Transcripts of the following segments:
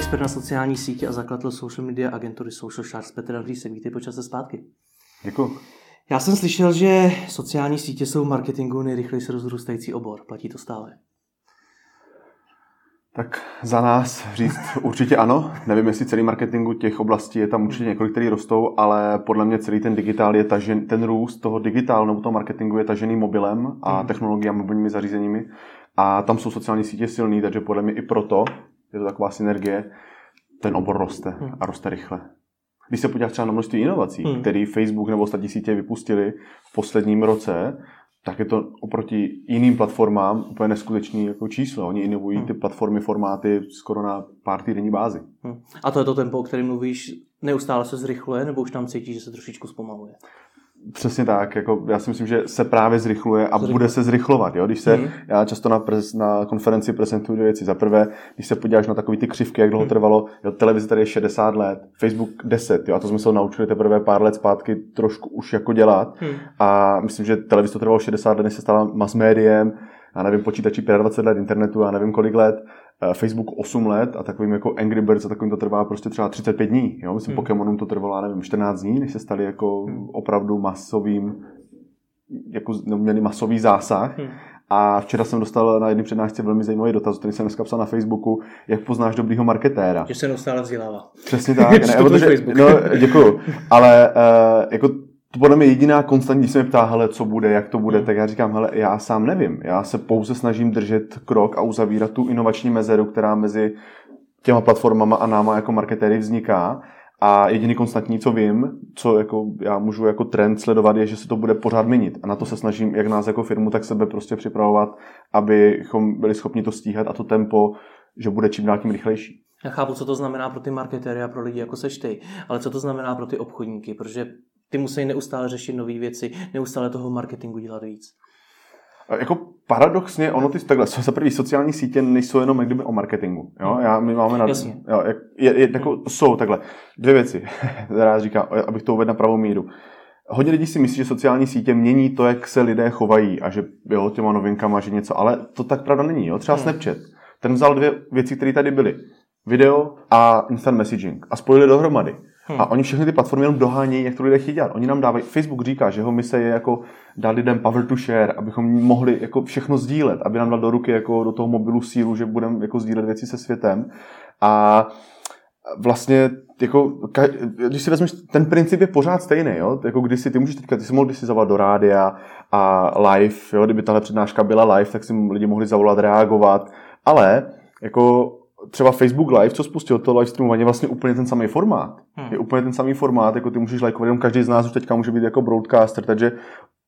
expert na sociální sítě a zakladatel social media agentury Social Sharks Petr Andřísek. Vítej počas zpátky. Děkuji. Já jsem slyšel, že sociální sítě jsou marketingu nejrychleji se rozrůstající obor. Platí to stále? Tak za nás říct určitě ano. Nevím, jestli celý marketingu těch oblastí je tam určitě několik, které rostou, ale podle mě celý ten digitál je tažen, ten růst toho digitálu nebo toho marketingu je tažený mobilem a hmm. technologiemi, mobilními zařízeními. A tam jsou sociální sítě silný, takže podle mě i proto je to taková synergie, ten obor roste hmm. a roste rychle. Když se podíváš třeba na množství inovací, hmm. které Facebook nebo ostatní sítě vypustili v posledním roce, tak je to oproti jiným platformám úplně neskutečný jako číslo. Oni inovují hmm. ty platformy, formáty skoro na pár týdenní bázi. Hmm. A to je to tempo, o kterém mluvíš, neustále se zrychluje, nebo už tam cítíš, že se trošičku zpomaluje? Přesně tak, jako já si myslím, že se právě zrychluje a bude se zrychlovat. Jo? Když se, hmm. já často na, prez, na konferenci prezentuju dvě věci. Za prvé, když se podíváš na takové ty křivky, jak dlouho hmm. trvalo, jo, televize tady je 60 let, Facebook 10, jo, a to jsme se naučili teprve pár let zpátky trošku už jako dělat. Hmm. A myslím, že televize to trvalo 60 let, než se stala mass médiem, já nevím, počítači 25 let, internetu, já nevím kolik let, Facebook 8 let a takovým jako Angry Birds a takovým to trvá prostě třeba 35 dní. Jo? Myslím, hmm. Pokémonům to trvalo, nevím, 14 dní, než se stali jako hmm. opravdu masovým, jako měli masový zásah. Hmm. A včera jsem dostal na jedné přednášce velmi zajímavý dotaz, který jsem dneska psal na Facebooku, jak poznáš dobrýho marketéra. Že se neustále vzdělává. Přesně tak. ne, protože, no, děkuju. Ale uh, jako to podle mě jediná konstantní, když se mě ptá, hele, co bude, jak to bude, hmm. tak já říkám, hele, já sám nevím. Já se pouze snažím držet krok a uzavírat tu inovační mezeru, která mezi těma platformama a náma jako marketéry vzniká. A jediný konstantní, co vím, co jako já můžu jako trend sledovat, je, že se to bude pořád měnit. A na to se snažím, jak nás jako firmu, tak sebe prostě připravovat, abychom byli schopni to stíhat a to tempo, že bude čím dál tím rychlejší. Já chápu, co to znamená pro ty marketéry a pro lidi jako seš ty, ale co to znamená pro ty obchodníky, protože ty musí neustále řešit nové věci, neustále toho marketingu dělat víc. Jako paradoxně, ono ty takhle, za první sociální sítě nejsou jenom jak kdyby o marketingu. Jo? Já, my máme na, Jasně. Jo, je, je, jako, jsou takhle. Dvě věci, rád říkám, abych to uvedl na pravou míru. Hodně lidí si myslí, že sociální sítě mění to, jak se lidé chovají a že jo, těma novinkama, že něco, ale to tak pravda není. Jo? Třeba hmm. Snapchat. Ten vzal dvě věci, které tady byly. Video a instant messaging a spojili dohromady. Hmm. A oni všechny ty platformy jenom dohánějí, jak to lidé chtějí dělat. Oni nám dávají, Facebook říká, že jeho mise je jako dát lidem power to share, abychom mohli jako všechno sdílet, aby nám dal do ruky jako do toho mobilu sílu, že budeme jako sdílet věci se světem. A vlastně jako, když si vezmeš, ten princip je pořád stejný, jo? Jako když si, ty můžeš teďka, ty jsi mohl když si zavolat do rádia a live, jo? kdyby tahle přednáška byla live, tak si lidi mohli zavolat, reagovat, ale jako třeba Facebook Live, co spustil to live streamování, je vlastně úplně ten samý formát. Hmm. Je úplně ten samý formát, jako ty můžeš lajkovat, jenom každý z nás už teďka může být jako broadcaster, takže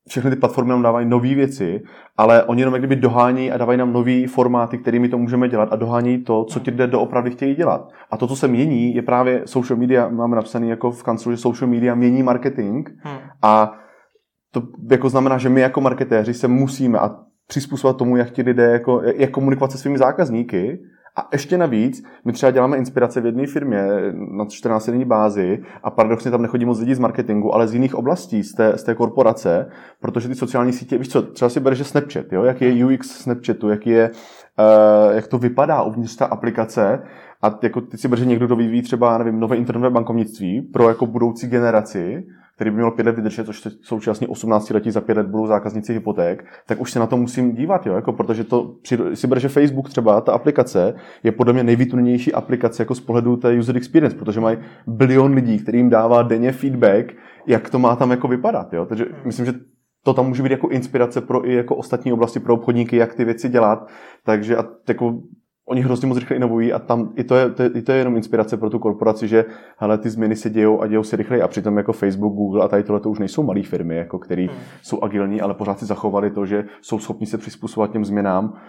všechny ty platformy nám dávají nové věci, ale oni jenom jak kdyby dohání a dávají nám nové formáty, kterými to můžeme dělat a dohání to, co ti lidé doopravdy chtějí dělat. A to, co se mění, je právě social media, máme napsaný jako v kanclu, že social media mění marketing hmm. a to jako znamená, že my jako marketéři se musíme a přizpůsobovat tomu, jak ti lidé, jako, jak komunikovat se svými zákazníky, a ještě navíc, my třeba děláme inspirace v jedné firmě na 14 denní bázi a paradoxně tam nechodí moc lidí z marketingu, ale z jiných oblastí, z té, z té korporace, protože ty sociální sítě, víš co, třeba si bereš Snapchat, jo, jaký je UX Snapchatu, jaký je, uh, jak to vypadá uvnitř té aplikace a jako ty si bereš někdo, kdo vyvíjí třeba, nevím, nové internetové bankovnictví pro jako budoucí generaci, který by měl pět let vydržet, což současně 18 letí za pět let budou zákazníci hypoték, tak už se na to musím dívat, jo? Jako, protože to, si bere, že Facebook třeba, ta aplikace, je podle mě nejvýtunnější aplikace jako z pohledu té user experience, protože mají bilion lidí, kterým dává denně feedback, jak to má tam jako vypadat. Jo? Takže myslím, že to tam může být jako inspirace pro i jako ostatní oblasti pro obchodníky, jak ty věci dělat. Takže a jako oni hrozně moc rychle inovují a tam i to, je, to, i to je jenom inspirace pro tu korporaci, že hele, ty změny se dějou a dějou se rychleji a přitom jako Facebook, Google a tady tohle to už nejsou malé firmy, jako který hmm. jsou agilní, ale pořád si zachovali to, že jsou schopni se přizpůsobovat těm změnám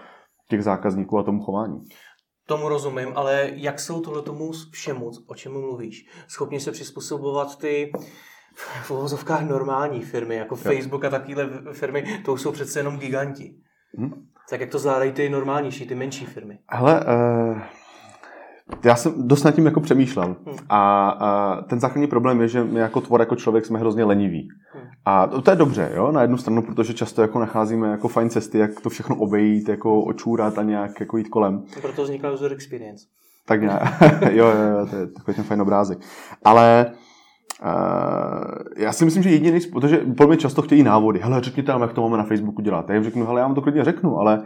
těch zákazníků a tomu chování. Tomu rozumím, ale jak jsou tohle tomu všemu, o čem mluvíš? Schopni se přizpůsobovat ty v uvozovkách normální firmy, jako jo. Facebook a takovéhle firmy, to už jsou přece jenom giganti. Hmm. Tak jak to zvládají ty normálnější, ty menší firmy? Hele, uh, já jsem dost nad tím jako přemýšlel. Hmm. A, a ten základní problém je, že my jako tvor, jako člověk jsme hrozně leniví. Hmm. A to, to je dobře, jo, na jednu stranu, protože často jako nacházíme jako fajn cesty, jak to všechno obejít, jako očůrat a nějak jako jít kolem. Proto vznikla user experience. Tak nějak. jo, jo, jo, to je takový ten fajn obrázek. Ale já si myslím, že jediný, protože podle mě často chtějí návody. Hele, řekněte nám, jak to máme na Facebooku dělat. Já jim řeknu, hele, já vám to klidně řeknu, ale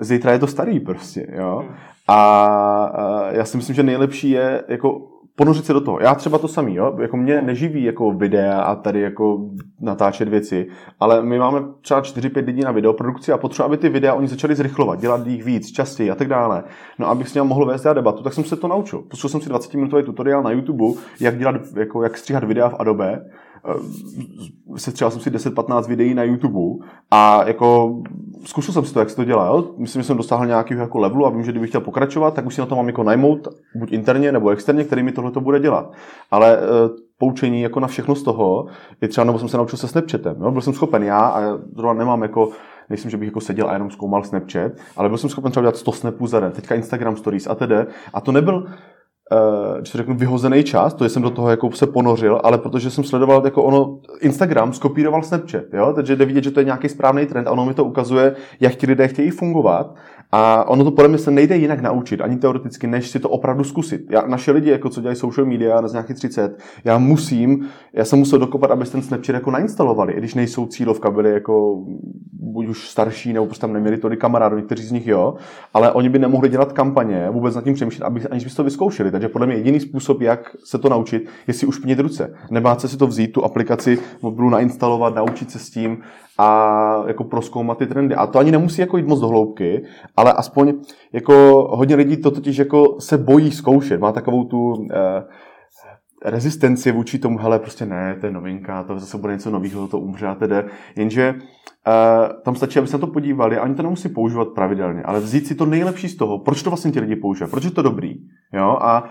zítra je to starý prostě, jo. Hmm. A uh, já si myslím, že nejlepší je jako ponořit se do toho. Já třeba to samý, jo? jako mě neživí jako videa a tady jako natáčet věci, ale my máme třeba 4-5 lidí na videoprodukci a potřeba, aby ty videa oni začali zrychlovat, dělat jich víc, častěji a tak dále. No abych s ním mohl vést debatu, tak jsem se to naučil. Pustil jsem si 20 minutový tutoriál na YouTube, jak dělat, jako, jak stříhat videa v Adobe Eh, setřel jsem si 10-15 videí na YouTube a jako zkusil jsem si to, jak se to dělá. Jo? Myslím, že jsem dosáhl nějakého jako levelu a vím, že kdybych chtěl pokračovat, tak už si na to mám jako najmout, buď interně nebo externě, který mi tohle to bude dělat. Ale e, poučení jako na všechno z toho je třeba, nebo jsem se naučil se Snapchatem. Jo? Byl jsem schopen já a zrovna nemám jako nejsem, že bych jako seděl a jenom zkoumal Snapchat, ale byl jsem schopen třeba dělat 100 snapů za den, teďka Instagram Stories a tedy. A to nebyl, když to řeknu, vyhozený čas, to jsem do toho jako se ponořil, ale protože jsem sledoval jako ono, Instagram skopíroval Snapchat, jo? takže jde vidět, že to je nějaký správný trend a ono mi to ukazuje, jak ti lidé chtějí fungovat a ono to podle mě se nejde jinak naučit, ani teoreticky, než si to opravdu zkusit. Já, naše lidi, jako co dělají social media na nějakých 30, já musím, já jsem musel dokopat, aby ten Snapchat jako nainstalovali, i když nejsou cílovka, byli jako buď už starší, nebo prostě tam neměli tolik kamarádů, někteří z nich jo, ale oni by nemohli dělat kampaně, vůbec nad tím přemýšlet, aby, aniž by to vyzkoušeli. Takže podle mě jediný způsob, jak se to naučit, je si už plnit ruce. Nebát se si to vzít, tu aplikaci mobilu nainstalovat, naučit se s tím a jako proskoumat ty trendy. A to ani nemusí jako jít moc do hloubky, ale aspoň jako hodně lidí to totiž jako se bojí zkoušet. Má takovou tu eh, rezistenci vůči tomu, hele, prostě ne, to je novinka, to zase bude něco nového, to umře a tedy. Jenže uh, tam stačí, aby se na to podívali a oni to nemusí používat pravidelně, ale vzít si to nejlepší z toho, proč to vlastně ti lidi používají, proč je to dobrý. Jo? A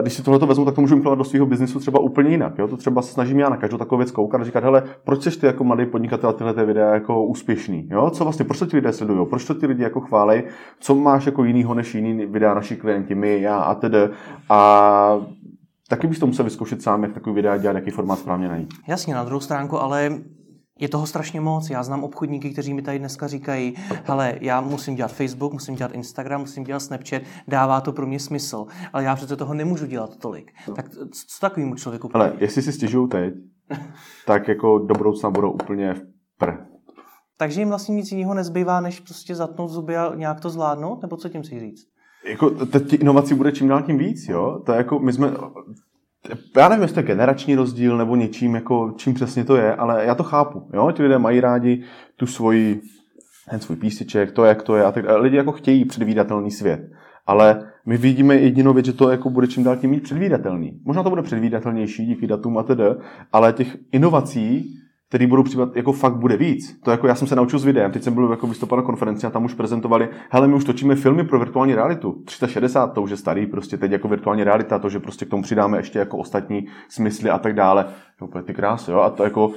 když si tohle to vezmu, tak to můžu implementovat do svého biznisu třeba úplně jinak. Jo? To třeba se snažím já na každou takovou věc koukat a říkat, hele, proč jsi ty jako mladý podnikatel tyhle ty videa jako úspěšný? Jo? Co vlastně, proč to ti lidé sledují? Proč to ti lidi jako chválej? Co máš jako jinýho než jiný videa naši klienti, my, já a tedy? A taky bys to musel vyzkoušet sám, jak takový videa dělat, jaký formát správně najít. Jasně, na druhou stránku, ale je toho strašně moc. Já znám obchodníky, kteří mi tady dneska říkají, hele, já musím dělat Facebook, musím dělat Instagram, musím dělat Snapchat, dává to pro mě smysl, ale já přece toho nemůžu dělat tolik. Tak co takovému člověku Ale jestli si stěžují teď, tak jako do budoucna budou úplně v pr. Takže jim vlastně nic jiného nezbývá, než prostě zatnout zuby a nějak to zvládnout? Nebo co tím si říct? Jako, teď inovací bude čím dál tím víc, jo? To je jako, my jsme, já nevím, jestli to je generační rozdíl nebo něčím, jako čím přesně to je, ale já to chápu, jo? Ti lidé mají rádi tu svoji, ten svůj píseček, to, jak to je a tak Lidi jako chtějí předvídatelný svět. Ale my vidíme jedinou věc, že to jako bude čím dál tím mít předvídatelný. Možná to bude předvídatelnější díky datům a tedy, ale těch inovací který budou přijímat, jako fakt bude víc. To jako já jsem se naučil s videem, teď jsem byl jako vystoupal na konferenci a tam už prezentovali, hele, my už točíme filmy pro virtuální realitu. 360, to už je starý, prostě teď jako virtuální realita, to, že prostě k tomu přidáme ještě jako ostatní smysly a tak dále. Úplně ty krásy, jo, a to jako,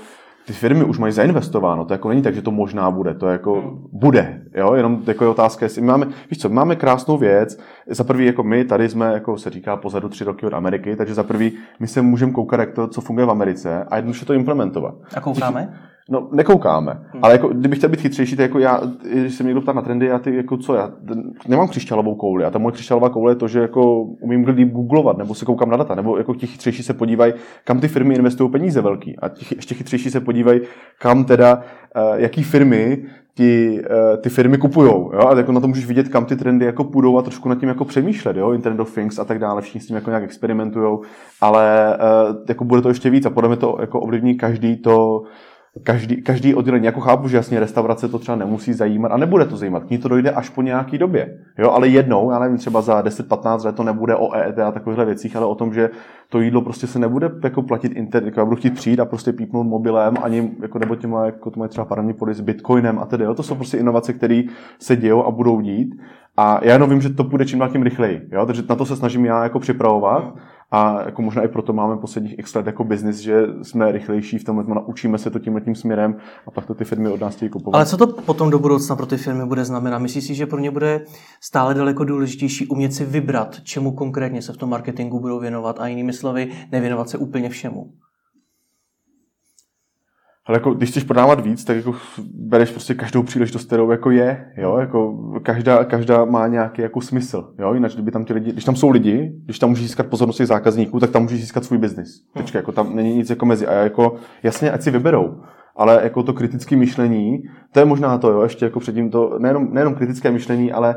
ty firmy už mají zainvestováno, to jako není tak, že to možná bude, to jako hmm. bude, jo, jenom jako je otázka, jestli máme, víš co, máme krásnou věc, za prvý jako my tady jsme, jako se říká, pozadu tři roky od Ameriky, takže za prvý my se můžeme koukat, jak to, co funguje v Americe a jednoduše to implementovat. A koukáme? No, nekoukáme. Hmm. Ale jako, kdybych chtěl být chytřejší, tak jako já, když se mě někdo ptá na trendy, já ty, jako co, já nemám křišťálovou kouli. A ta moje křišťálová koule je to, že jako umím líp googlovat, nebo se koukám na data, nebo jako ti chytřejší se podívají, kam ty firmy investují peníze velký. A ti ještě chytřejší se podívají, kam teda, uh, jaký firmy ti, uh, ty firmy kupují. Jo? A jako na to můžeš vidět, kam ty trendy jako půjdou a trošku nad tím jako přemýšlet. Jo? Internet of Things a tak dále, všichni s tím jako nějak experimentují, ale uh, jako bude to ještě víc a podle mě to jako ovlivní každý to, každý, každý oddělení, jako chápu, že jasně restaurace to třeba nemusí zajímat a nebude to zajímat, k ní to dojde až po nějaký době. Jo, ale jednou, já nevím, třeba za 10-15 let to nebude o EET a takovýchhle věcích, ale o tom, že to jídlo prostě se nebude jako platit internet, jako já budu chtít přijít a prostě pípnout mobilem, ani jako nebo těma, jako to mají třeba parní pody s bitcoinem a tedy. Jo, to jsou prostě inovace, které se dějou a budou dít. A já jenom vím, že to půjde čím dál tím rychleji. Jo? Takže na to se snažím já jako připravovat. A jako možná i proto máme posledních x let jako biznis, že jsme rychlejší v tomhle, naučíme se to tímhle tím směrem a pak to ty firmy od nás chtějí kupovat. Ale co to potom do budoucna pro ty firmy bude znamenat? Myslíš si, že pro ně bude stále daleko důležitější umět si vybrat, čemu konkrétně se v tom marketingu budou věnovat a jinými slovy nevěnovat se úplně všemu? Ale jako, když chceš prodávat víc, tak jako bereš prostě každou příležitost, kterou jako je, jo, jako každá, každá má nějaký jako smysl, jo, jinak kdyby tam ty lidi, když tam jsou lidi, když tam můžeš získat pozornost těch zákazníků, tak tam můžeš získat svůj biznis. Tečka, jako tam není nic jako mezi. A jako jasně, ať si vyberou, ale jako to kritické myšlení, to je možná to, jo, ještě jako předtím to, nejenom, nejenom kritické myšlení, ale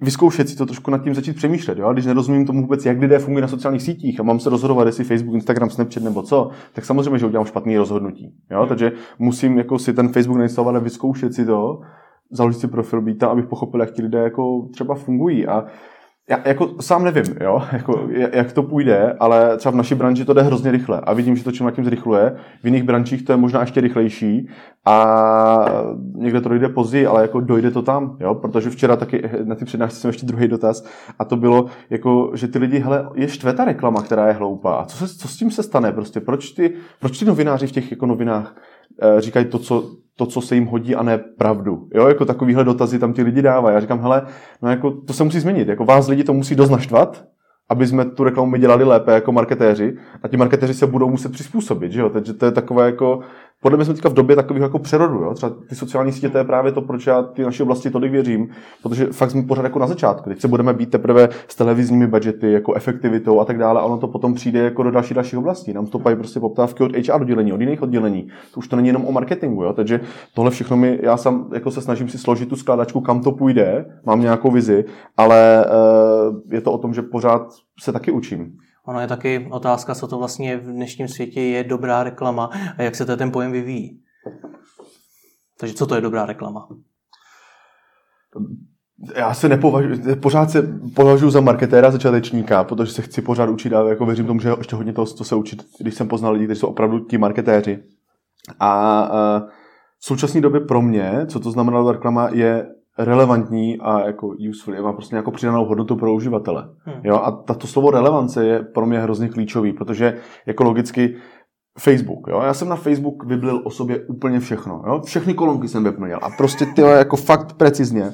vyzkoušet si to trošku nad tím začít přemýšlet, jo, když nerozumím tomu vůbec, jak lidé fungují na sociálních sítích a mám se rozhodovat, jestli Facebook, Instagram, Snapchat nebo co, tak samozřejmě, že udělám špatný rozhodnutí, jo, takže musím jako si ten Facebook nainstalovat a vyzkoušet si to, založit si profil, být tam, abych pochopil, jak ti lidé jako třeba fungují. A já jako sám nevím, jo, jako, jak to půjde, ale třeba v naší branži to jde hrozně rychle a vidím, že to čím tím zrychluje. V jiných branžích to je možná ještě rychlejší a někde to dojde později, ale jako dojde to tam, jo, protože včera taky na ty přednášce jsem ještě druhý dotaz a to bylo, jako, že ty lidi, hele, je štve ta reklama, která je hloupá. A co, se, co s tím se stane? Prostě proč ty, proč ty novináři v těch jako novinách říkají to, co to, co se jim hodí a ne pravdu. Jo, jako takovýhle dotazy tam ti lidi dávají. Já říkám, hele, no jako to se musí změnit. Jako vás lidi to musí dost naštvat, aby jsme tu reklamu dělali lépe jako marketéři a ti marketéři se budou muset přizpůsobit, že jo? Takže to je takové jako, podle mě jsme teďka v době takového jako přerodu, jo? Třeba ty sociální sítě, to je právě to, proč já ty naší oblasti tolik věřím, protože fakt jsme pořád jako na začátku. Teď se budeme být teprve s televizními budgety, jako efektivitou a tak dále, a ono to potom přijde jako do dalších dalších oblastí. Nám stoupají prostě poptávky od HR oddělení, od jiných oddělení. To už to není jenom o marketingu, jo? Takže tohle všechno mi, já sám jako se snažím si složit tu skládačku, kam to půjde, mám nějakou vizi, ale uh, je to o tom, že pořád se taky učím. Ono je taky otázka, co to vlastně v dnešním světě je dobrá reklama a jak se ten pojem vyvíjí. Takže co to je dobrá reklama? Já se nepovažuji, pořád se považuji za marketéra začátečníka, protože se chci pořád učit a jako věřím tomu, že ještě hodně toho, co se učit, když jsem poznal lidi, kteří jsou opravdu ti marketéři. A, a v současné době pro mě, co to znamená reklama, je relevantní a jako useful, má prostě nějakou přidanou hodnotu pro uživatele. Hmm. Jo? A tato slovo relevance je pro mě hrozně klíčový, protože jako logicky Facebook, jo? Já jsem na Facebook vyblil o sobě úplně všechno, jo? Všechny kolonky jsem vyplnil a prostě ty jako fakt precizně.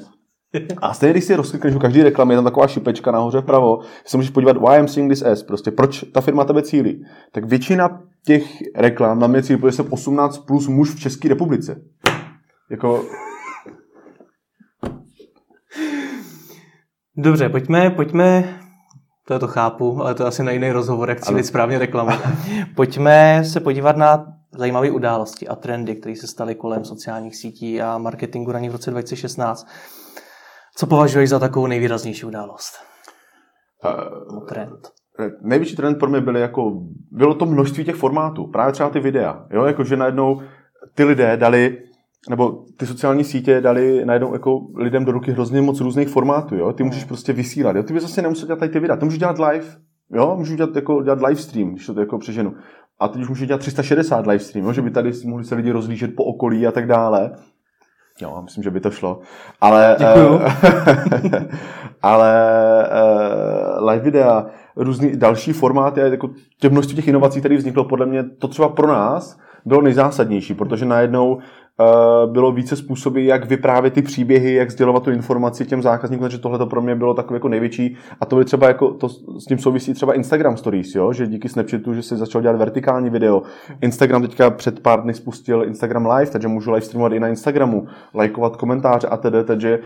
A stejně, když si rozklikneš u každý reklamy, je tam taková šipečka nahoře vpravo, se můžeš podívat, why I'm seeing this as, prostě proč ta firma tebe cílí. Tak většina těch reklam na mě cílí, protože jsem 18 plus muž v České republice. Jako, Dobře, pojďme, pojďme, to je to chápu, ale to je asi na jiný rozhovor, jak cílit správně reklamu. pojďme se podívat na zajímavé události a trendy, které se staly kolem sociálních sítí a marketingu na nich v roce 2016. Co považuješ za takovou nejvýraznější událost? Uh, trend. Největší trend pro mě byly jako, bylo to množství těch formátů, právě třeba ty videa, jo, jako že najednou ty lidé dali nebo ty sociální sítě dali najednou jako lidem do ruky hrozně moc různých formátů, jo? Ty můžeš prostě vysílat, jo? Ty bys zase nemusel dělat tady ty videa, ty můžeš dělat live, jo? Můžeš dělat, jako, dělat live stream, když to jako přeženu. A teď už můžeš dělat 360 live stream, jo? že by tady mohli se lidi rozlížet po okolí a tak dále. Jo, myslím, že by to šlo. Ale. Uh, ale uh, live videa, různý další formáty, jako těch množství těch inovací, které vzniklo, podle mě to třeba pro nás bylo nejzásadnější, protože najednou Eh, bylo více způsoby, jak vyprávět ty příběhy, jak sdělovat tu informaci těm zákazníkům, takže tohle to pro mě bylo takové jako největší. A to by třeba jako, to s tím souvisí třeba Instagram Stories, jo? že díky Snapchatu, že se začal dělat vertikální video. Instagram teďka před pár dny spustil Instagram Live, takže můžu live streamovat i na Instagramu, lajkovat komentáře a tedy, takže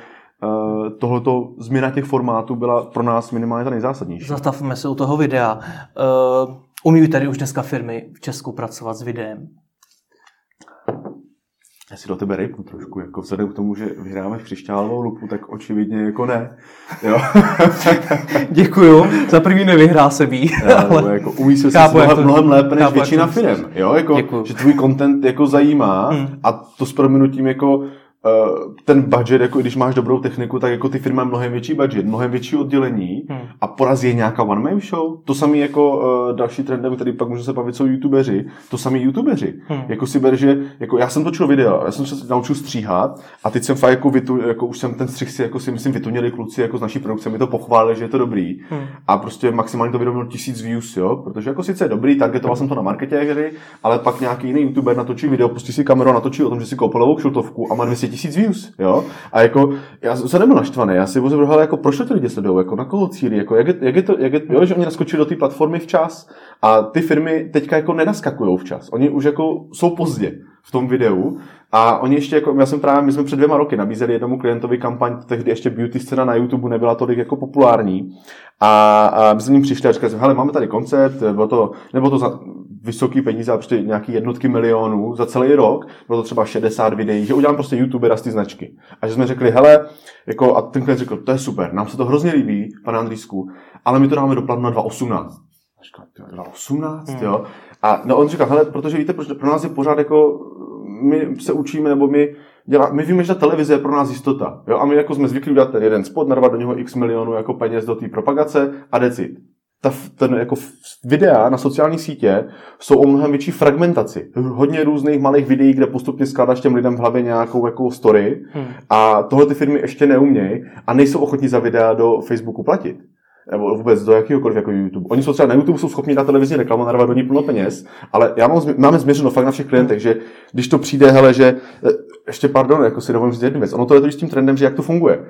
Uh, tohleto změna těch formátů byla pro nás minimálně ta nejzásadnější. Zastavme se u toho videa. Uh, umí tady už dneska firmy v Česku pracovat s videem? Já si do tebe rejpnu trošku, jako vzhledem k tomu, že vyhráváš křišťálovou lupu, tak očividně jako ne. Jo. Děkuju. Za první nevyhrá se ví. ale... jako umí se chápu, mnohem, to, mnohem lépe než většina firm. Jo, jako, že tvůj content jako zajímá hmm. a to s prominutím jako ten budget, jako když máš dobrou techniku, tak jako ty firmy mají mnohem větší budget, mnohem větší oddělení hmm. a porazí je nějaká one man show. To samý jako uh, další trend, který pak může se bavit, jsou youtubeři. To samý youtubeři. Hmm. Jako si ber, že jako já jsem točil video, já jsem se naučil stříhat a teď jsem fakt jako, vytu, jako už jsem ten střih si jako si myslím vytunili kluci jako z naší produkce, mi to pochválili, že je to dobrý. Hmm. A prostě maximálně to video mělo tisíc views, jo, protože jako sice je dobrý, targetoval jsem to na marketéři, ale pak nějaký jiný youtuber natočí video, pustí si kameru, natočí o tom, že si koupil novou kšiltovku a má 200 tisíc views, jo. A jako, já jsem nebyl naštvaný, já si vůbec jako proč to ty lidi sledují, jako na koho cílí, jako jak je, jak je to, jak je, jo, že oni naskočili do té platformy včas a ty firmy teďka jako nenaskakují včas, oni už jako jsou pozdě. v tom videu. A oni ještě, jako, já jsem právě, my jsme před dvěma roky nabízeli jednomu klientovi kampaň, tehdy ještě beauty scéna na YouTube nebyla tolik jako populární. A, a my jsme ním přišli a říkali jsme, hele, máme tady koncept, bylo to, nebo to za vysoký peníze, prostě nějaký jednotky milionů za celý rok, bylo to třeba 60 videí, že udělám prostě youtubera z ty značky. A že jsme řekli, hele, jako, a ten klient řekl, to je super, nám se to hrozně líbí, pane Andrýsku, ale my to dáme do na 2018. A říkal, 2018, hmm. jo. A no on říkal, hele, protože víte, pro nás je pořád jako, my se učíme, nebo my dělá, my víme, že ta televize je pro nás jistota. Jo? A my jako jsme zvyklí udělat ten jeden spot, narvat do něho x milionů jako peněz do té propagace a decit. Ta, ten jako videa na sociální sítě jsou o mnohem větší fragmentaci. Hodně různých malých videí, kde postupně skládáš těm lidem v hlavě nějakou jako story hmm. a tohle ty firmy ještě neumějí a nejsou ochotní za videa do Facebooku platit nebo vůbec do jakéhokoliv jako YouTube. Oni jsou třeba na YouTube jsou schopni na televizní reklamu narvat do ní plno peněz, ale já mám, máme změřeno fakt na všech klientech, že když to přijde, hele, že eh, ještě pardon, jako si dovolím říct jednu věc, ono to je to s tím trendem, že jak to funguje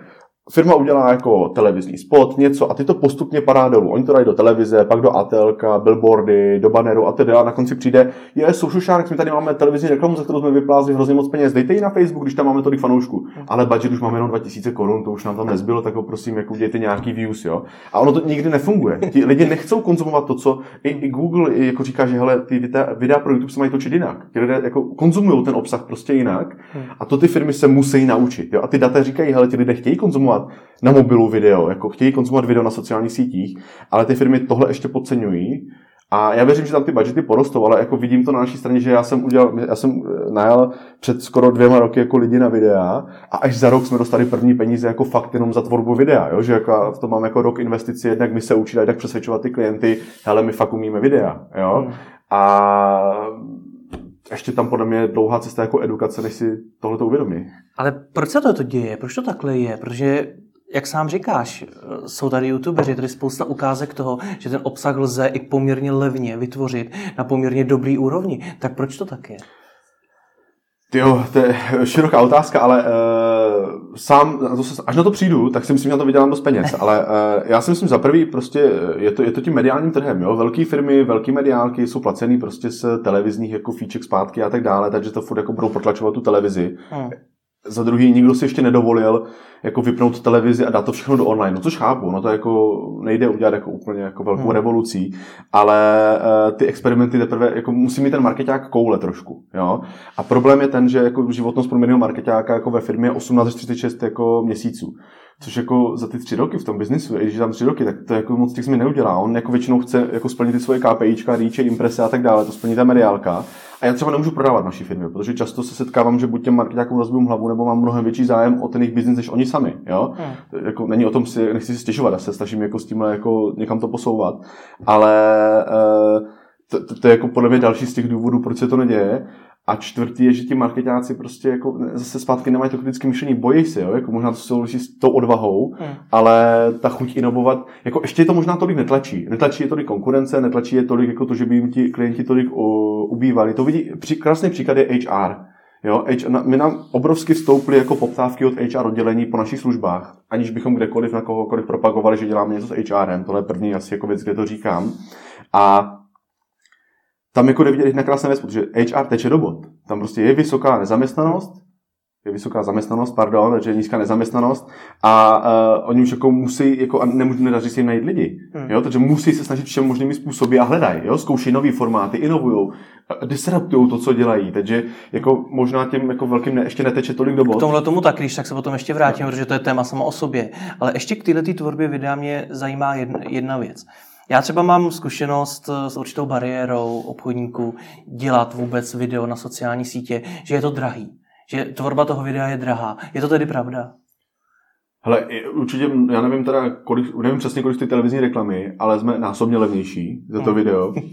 firma udělá jako televizní spot, něco a ty to postupně padá dolů. Oni to dají do televize, pak do atelka, billboardy, do banneru a tedy a na konci přijde, je shark, my tady máme televizní reklamu, za kterou jsme vyplázli hrozně moc peněz, dejte ji na Facebook, když tam máme tolik fanoušků. Ale budget už máme jenom 2000 korun, to už nám tam nezbylo, tak ho prosím, jako udějte nějaký views, jo. A ono to nikdy nefunguje. Ti lidi nechcou konzumovat to, co i, i Google i jako říká, že hele, ty videa, videa pro YouTube se mají točit jinak. Ti lidé jako konzumují ten obsah prostě jinak a to ty firmy se musí naučit. Jo. A ty data říkají, hele, ti lidé chtějí konzumovat konzumovat na mobilu video, jako chtějí konzumovat video na sociálních sítích, ale ty firmy tohle ještě podceňují. A já věřím, že tam ty budgety porostou, ale jako vidím to na naší straně, že já jsem udělal, já jsem eh, najel před skoro dvěma roky jako lidi na videa a až za rok jsme dostali první peníze jako fakt jenom za tvorbu videa, jo? že jako v tom máme jako rok investici, jednak my se učili, jednak přesvědčovat ty klienty, hele, my fakt umíme videa, jo. Hmm. A ještě tam podle mě je dlouhá cesta jako edukace, než si tohle to uvědomí. Ale proč se to, to děje? Proč to takhle je? Protože jak sám říkáš, jsou tady youtubeři, tady spousta ukázek toho, že ten obsah lze i poměrně levně vytvořit na poměrně dobrý úrovni. Tak proč to tak je? Jo, to je široká otázka, ale uh, sám, až na to přijdu, tak si myslím, že na to vydělám dost peněz. Ale uh, já si myslím, za prvý prostě je to, je to tím mediálním trhem. Jo? Velké firmy, velké mediálky jsou placený prostě z televizních jako fíček zpátky a tak dále, takže to furt jako budou potlačovat tu televizi. Hmm. Za druhý, nikdo si ještě nedovolil jako vypnout televizi a dát to všechno do online. No což chápu, no to jako nejde udělat jako úplně jako velkou hmm. revolucí, ale uh, ty experimenty teprve, jako musí mít ten marketák koule trošku, jo. A problém je ten, že jako životnost průměrného marketáka jako ve firmě je 18 až 36 jako měsíců. Což jako za ty tři roky v tom biznisu, i když tam tři roky, tak to jako moc těch změn neudělá. On jako většinou chce jako splnit ty svoje KPIčka, reache, imprese a tak dále, to splní ta mediálka. A já třeba nemůžu prodávat naší firmy, protože často se setkávám, že buď těm marketákům rozbiju hlavu, nebo mám mnohem větší zájem o ten jejich biznis než oni sami. Jo? Hmm. Jako, není o tom si, nechci si stěžovat, já se snažím jako s tímhle jako někam to posouvat. Ale uh, to, to, to, je jako podle mě další z těch důvodů, proč se to neděje. A čtvrtý je, že ti marketáci prostě jako zase zpátky nemají to kritické myšlení, bojí se, jo? Jako možná to souvisí s tou odvahou, hmm. ale ta chuť inovovat, jako ještě to možná tolik netlačí. Netlačí je tolik konkurence, netlačí je tolik jako to, že by jim ti klienti tolik ubývali. To vidí, při, krásný příklad je HR. Jo, HR, my nám obrovsky vstoupily jako poptávky od HR oddělení po našich službách, aniž bychom kdekoliv na kohokoliv propagovali, že děláme něco s HRem. Tohle je první asi jako věc, kde to říkám. A tam jako jde vidět jedna krásná věc, protože HR teče do bod. Tam prostě je vysoká nezaměstnanost, je vysoká zaměstnanost, pardon, takže je nízká nezaměstnanost a uh, oni už jako musí, jako, a nemůžu nedaří si jim najít lidi, hmm. jo, takže musí se snažit všem možnými způsoby a hledají, jo, zkouší nové formáty, inovují, disruptují to, co dělají, takže jako možná těm jako velkým ne, ještě neteče tolik do bod. K tomuhle tomu tak, když tak se potom ještě vrátím, no. protože to je téma samo o sobě, ale ještě k této tvorbě videa mě zajímá jedna, jedna věc. Já třeba mám zkušenost eh, s určitou bariérou obchodníků dělat vůbec video na sociální sítě, že je to drahý, že tvorba toho videa je drahá. Je to tedy pravda? Hele, určitě, já nevím teda, kolik, nevím přesně, kolik ty televizní reklamy, ale jsme násobně levnější za to mm. video.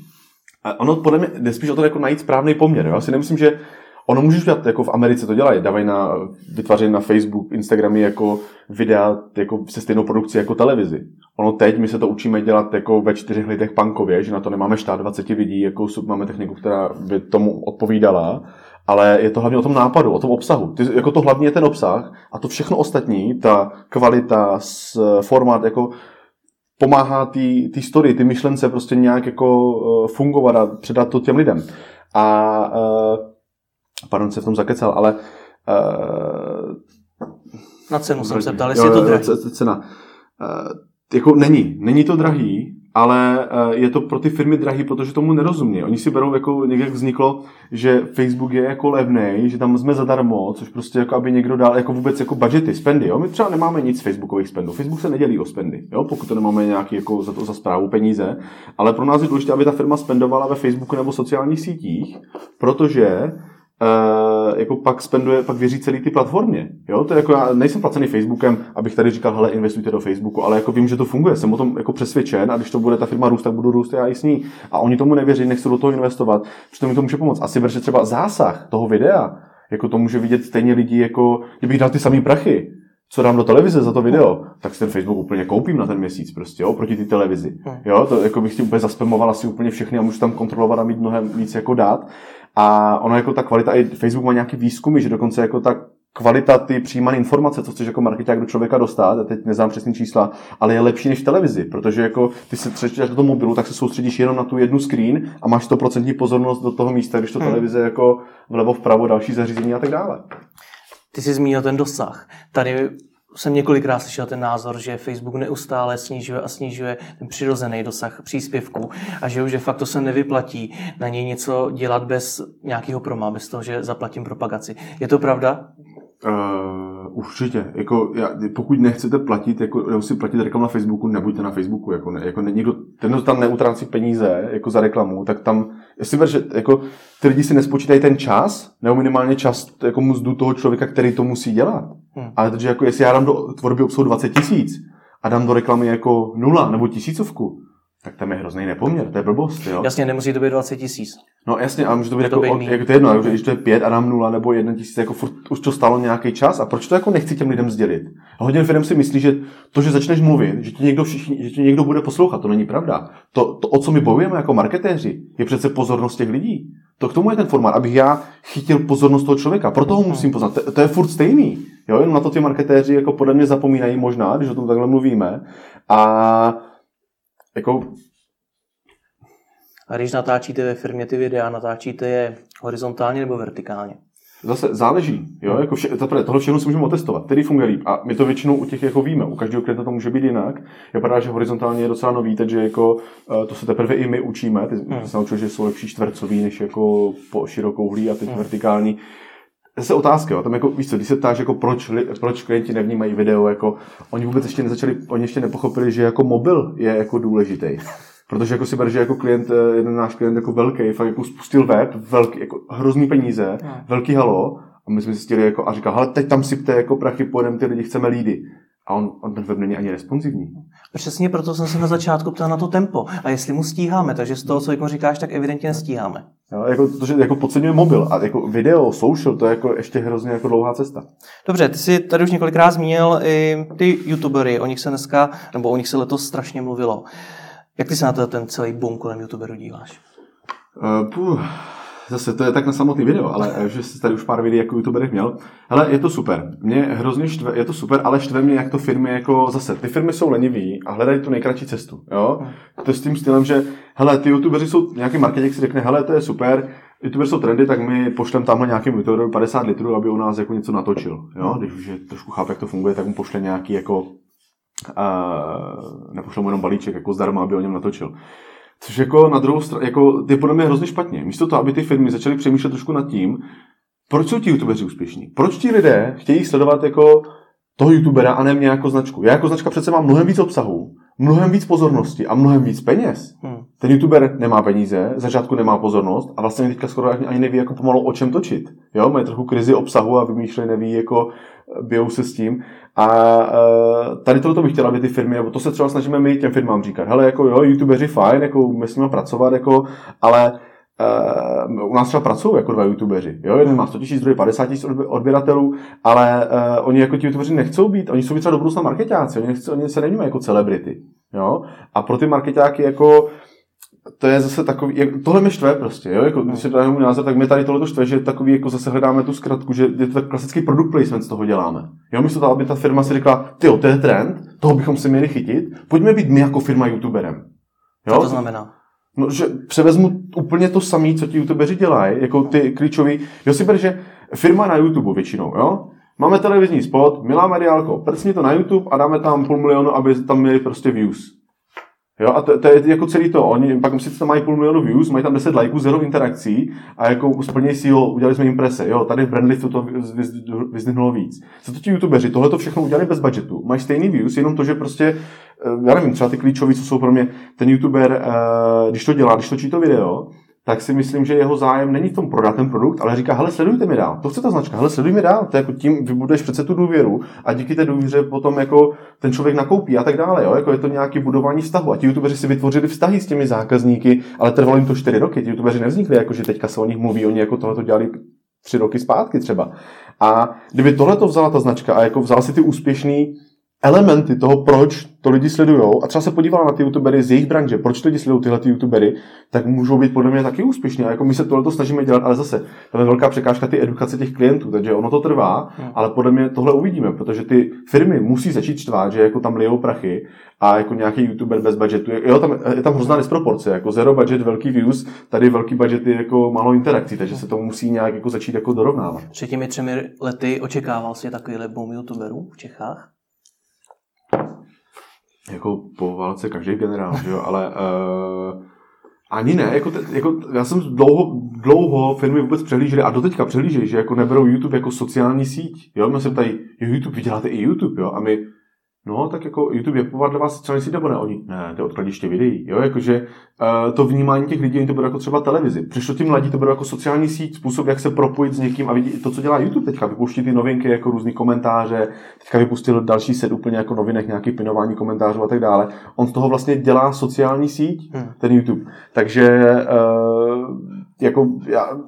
A ono podle mě jde spíš o to jako najít správný poměr. Jo? Já si nemyslím, že Ono můžeš dělat, jako v Americe to dělají, dávají na, vytvářejí na Facebook, Instagramy jako videa jako se stejnou produkcí jako televizi. Ono teď my se to učíme dělat jako ve čtyřech lidech pankově, že na to nemáme štát 20 lidí, jako máme techniku, která by tomu odpovídala, ale je to hlavně o tom nápadu, o tom obsahu. Ty, jako to hlavně je ten obsah a to všechno ostatní, ta kvalita, formát, jako pomáhá té story, ty myšlence prostě nějak jako uh, fungovat a předat to těm lidem. A uh, pardon, se v tom zakecal, ale uh, na cenu jsem se ptal, jestli je to drahý. Cena. Uh, jako není, není to drahý, ale uh, je to pro ty firmy drahý, protože tomu nerozumí. Oni si berou, jako někde vzniklo, že Facebook je jako levný, že tam jsme zadarmo, což prostě jako aby někdo dal jako vůbec jako budgety, spendy. Jo? My třeba nemáme nic z Facebookových spendů. Facebook se nedělí o spendy, jo? pokud to nemáme nějaký jako za to za zprávu peníze. Ale pro nás je důležité, aby ta firma spendovala ve Facebooku nebo sociálních sítích, protože Uh, jako pak spenduje, pak věří celý ty platformě. Jo? To je jako, já nejsem placený Facebookem, abych tady říkal, hele, investujte do Facebooku, ale jako vím, že to funguje, jsem o tom jako přesvědčen a když to bude ta firma růst, tak budu růst já i s ní. A oni tomu nevěří, nechci do toho investovat, přitom mi to může pomoct. Asi že třeba zásah toho videa, jako to může vidět stejně lidi, jako kdybych dal ty samý prachy, co dám do televize za to video, tak si ten Facebook úplně koupím na ten měsíc prostě, jo, proti ty televizi. Hm. Jo, to jako bych si úplně zaspemoval asi úplně všechny a můžu tam kontrolovat a mít mnohem víc jako dát. A ono jako ta kvalita, i Facebook má nějaký výzkumy, že dokonce jako ta kvalita ty přijímané informace, co chceš jako marketák do člověka dostat, a teď neznám přesný čísla, ale je lepší než v televizi, protože jako ty se třeštíš do toho mobilu, tak se soustředíš jenom na tu jednu screen a máš 100% pozornost do toho místa, když to hmm. televize jako vlevo, vpravo, další zařízení a tak dále. Ty jsi zmínil ten dosah. Tady jsem několikrát slyšel ten názor, že Facebook neustále snižuje a snižuje ten přirozený dosah příspěvků a že už de facto se nevyplatí na něj něco dělat bez nějakého proma, bez toho, že zaplatím propagaci. Je to pravda? Uh, určitě. Jako, já, pokud nechcete platit, jako, nebo si platit reklamu na Facebooku, nebuďte na Facebooku. Jako, ne, jako ne, někdo, ten, kdo tam neutrácí peníze jako za reklamu, tak tam, jestli že jako, ty lidi si nespočítají ten čas, nebo minimálně čas jako mzdu toho člověka, který to musí dělat. Hmm. Ale takže jako, jestli já dám do tvorby obsahu 20 tisíc a dám do reklamy jako nula nebo tisícovku, tak tam je hrozný nepoměr, to je blbost, jo. Jasně, nemusí to být 20 tisíc. No jasně, ale může to být jako, to, jako to jedno, že když to je 5 a dám 0 nebo 1 tisíc, jako furt už to stalo nějaký čas a proč to jako nechci těm lidem sdělit? A hodně firm si myslí, že to, že začneš mluvit, že ti někdo, všichni, že ti někdo bude poslouchat, to není pravda. To, to, o co my bojujeme jako marketéři, je přece pozornost těch lidí. To k tomu je ten formát, abych já chytil pozornost toho člověka, proto ho musím poznat. To, to je furt stejný. Jo, jenom na to ty marketéři jako podle mě zapomínají možná, když o tom takhle mluvíme. A jako a když natáčíte ve firmě ty videa, natáčíte je horizontálně nebo vertikálně? Zase záleží. Jo? Jako vše, tato, tohle všechno si můžeme otestovat, který funguje líp. A my to většinou u těch jako víme. U každého klienta to může být jinak. Je pravda, že horizontálně je docela nový, takže jako, eh, to se teprve i my učíme. Ty hmm. se naučil, že jsou lepší čtvercový než jako po širokouhlý a teď hmm. vertikální. Zase otázka, jo. tam jako, víš co, když se ptáš, jako proč, proč klienti nevnímají video, jako oni vůbec ještě nezačali, oni ještě nepochopili, že jako mobil je jako důležitý. Protože jako si ber, že jako klient, eh, jeden náš klient jako velký, fakt jako spustil web, velký, jako hrozný peníze, no. velký halo, a my jsme zjistili jako, a říkal, ale teď tam sypte jako prachy, pojedeme ty lidi, chceme lídy. A on, on ten web není ani responsivní. Přesně proto jsem se na začátku ptal na to tempo. A jestli mu stíháme, takže z toho, co jako říkáš, tak evidentně nestíháme. Jo, jako, to, že jako podceňuje mobil a jako video, social, to je jako ještě hrozně jako dlouhá cesta. Dobře, ty jsi tady už několikrát zmínil i ty youtubery, o nich se dneska, nebo o nich se letos strašně mluvilo. Jak ty se na to ten celý boom kolem youtuberů díváš? Uh, puh, zase to je tak na samotný video, ale eh, že jsi tady už pár videí jako youtuberech měl. Hele, je to super. Mě hrozně štve, je to super, ale štve mě, jak to firmy jako zase, ty firmy jsou lenivý a hledají tu nejkratší cestu, jo? Hmm. To je s tím stylem, že hele, ty youtubeři jsou, nějaký marketing si řekne, hele, to je super, youtuber jsou trendy, tak my pošlem tamhle nějakým youtuberovi 50 litrů, aby u nás jako něco natočil, jo? Když už je trošku chápe, jak to funguje, tak mu pošle nějaký jako a nepošlou mu jenom balíček jako zdarma, aby o něm natočil. Což jako na druhou stranu, jako je podle mě hrozně špatně. Místo toho, aby ty firmy začaly přemýšlet trošku nad tím, proč jsou ti youtubeři úspěšní? Proč ti lidé chtějí sledovat jako toho youtubera a ne mě jako značku? Já jako značka přece mám mnohem víc obsahu, mnohem víc pozornosti a mnohem víc peněz. Hmm. Ten youtuber nemá peníze, začátku nemá pozornost a vlastně teďka skoro ani neví jako pomalu o čem točit. Jo, mají trochu krizi obsahu a vymýšlejí, neví jako bijou se s tím. A uh, tady tohle bych chtěla, aby ty firmy, nebo to se třeba snažíme my těm firmám říkat. Hele, jako jo, youtubeři fajn, jako my s nimi pracovat, jako, ale Uh, u nás třeba pracují jako dva youtubeři. Jo? Jeden má 100 000, druhý 50 000 odběratelů, ale uh, oni jako ti youtubeři nechcou být, oni jsou třeba do budoucna marketáci, oni, nechcou, oni se nevnímají jako celebrity. Jo? A pro ty marketáky jako to je zase takový, jak, tohle mi štve prostě, jo, jako, když se dáme můj názor, tak mi tady tohle štve, že takový, jako zase hledáme tu zkratku, že je to tak klasický product placement z toho děláme. Jo, místo toho, aby ta firma si řekla, ty to je trend, toho bychom si měli chytit, pojďme být my jako firma youtuberem. Jo? Co to znamená? No, že převezmu úplně to samé, co ti youtubeři dělají, jako ty klíčový. Jo si ber, že firma na YouTube většinou, jo? Máme televizní spot, milá mediálko, prcni to na YouTube a dáme tam půl milionu, aby tam měli prostě views. Jo, a to, to, je jako celý to. Oni pak si tam mají půl milionu views, mají tam 10 lajků, zero interakcí a jako splnějí si, jo, udělali jsme imprese. Jo, tady v Brandliftu to vyzdvihnulo víc. Co to ti youtubeři, tohle to všechno udělali bez budgetu. Mají stejný views, jenom to, že prostě, eh, já nevím, třeba ty klíčové, co jsou pro mě, ten youtuber, eh, když to dělá, když točí to video, tak si myslím, že jeho zájem není v tom prodat ten produkt, ale říká, hele, sledujte mi dál. To chce ta značka, hele, sleduj mi dál. To jako tím vybuduješ přece tu důvěru a díky té důvěře potom jako ten člověk nakoupí a tak dále. Jo? Jako je to nějaký budování vztahu. A ti youtubeři si vytvořili vztahy s těmi zákazníky, ale trvalo jim to čtyři roky. Ti youtubeři nevznikli, jako že teďka se o nich mluví, oni jako tohle to dělali tři roky zpátky třeba. A kdyby tohle to vzala ta značka a jako vzala si ty úspěšný elementy toho, proč to lidi sledují, a třeba se podívala na ty youtubery z jejich branže, proč lidi sledují tyhle ty youtubery, tak můžou být podle mě taky úspěšní. A jako my se tohle snažíme dělat, ale zase, to je velká překážka ty edukace těch klientů, takže ono to trvá, hmm. ale podle mě tohle uvidíme, protože ty firmy musí začít štvát, že jako tam lijou prachy a jako nějaký youtuber bez budgetu, jo, tam, je tam hrozná disproporce, jako zero budget, velký views, tady velký budget je jako málo interakcí, takže se to musí nějak jako začít jako dorovnávat. Před těmi třemi lety očekával si takovýhle boom youtuberů v Čechách? Jako po válce každý generál, že jo, ale uh, ani ne, jako, te, jako já jsem dlouho, dlouho firmy vůbec přehlíželi a doteďka přehlíželi, že jako neberou YouTube jako sociální síť, jo, my se ptají, YouTube, vy děláte i YouTube, jo, a my, No, tak jako YouTube je podle vás sociální síť nebo ne? Oni, ne, to je odkladiště videí. Jo, jakože uh, to vnímání těch lidí, to bude jako třeba televizi. Přišlo ti mladí, to bude jako sociální síť, způsob, jak se propojit s někým a vidí to, co dělá YouTube teďka. Vypouští ty novinky, jako různý komentáře, teďka vypustil další set úplně jako novinek, nějaký pinování komentářů a tak dále. On z toho vlastně dělá sociální síť, hmm. ten YouTube. Takže uh, jako já,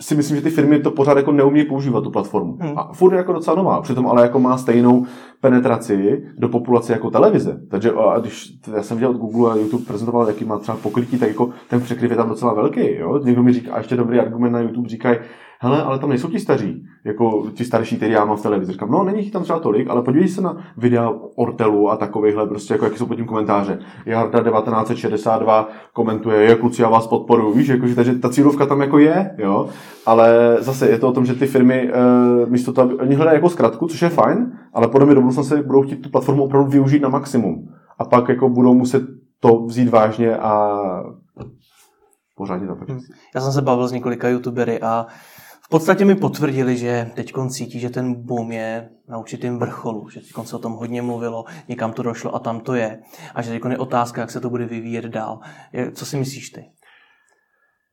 si myslím, že ty firmy to pořád jako neumí používat tu platformu. Hmm. A furt je jako docela nová, přitom ale jako má stejnou penetraci do populace jako televize. Takže a když já jsem viděl Google a YouTube prezentoval, jaký má třeba pokrytí, tak jako ten překryv je tam docela velký. Jo? Někdo mi říká, a ještě dobrý argument na YouTube říkají, hele, ale tam nejsou ti staří, jako ti starší, který já mám v televizi. Říkám, no, není jich tam třeba tolik, ale podívej se na videa Ortelu a takovýchhle, prostě jako, jaký jsou pod tím komentáře. Jarda 1962 komentuje, je kluci, já vás podporuji, víš, jakože, takže ta cílovka tam jako je, jo, ale zase je to o tom, že ty firmy uh, místo toho, oni hledají jako zkratku, což je fajn, ale podle mě do budoucna se budou chtít tu platformu opravdu využít na maximum. A pak jako budou muset to vzít vážně a pořádně hmm. Já jsem se bavil s několika youtubery a podstatě mi potvrdili, že teď cítí, že ten boom je na určitém vrcholu, že teď se o tom hodně mluvilo, někam to došlo a tam to je. A že teď je otázka, jak se to bude vyvíjet dál. Co si myslíš ty?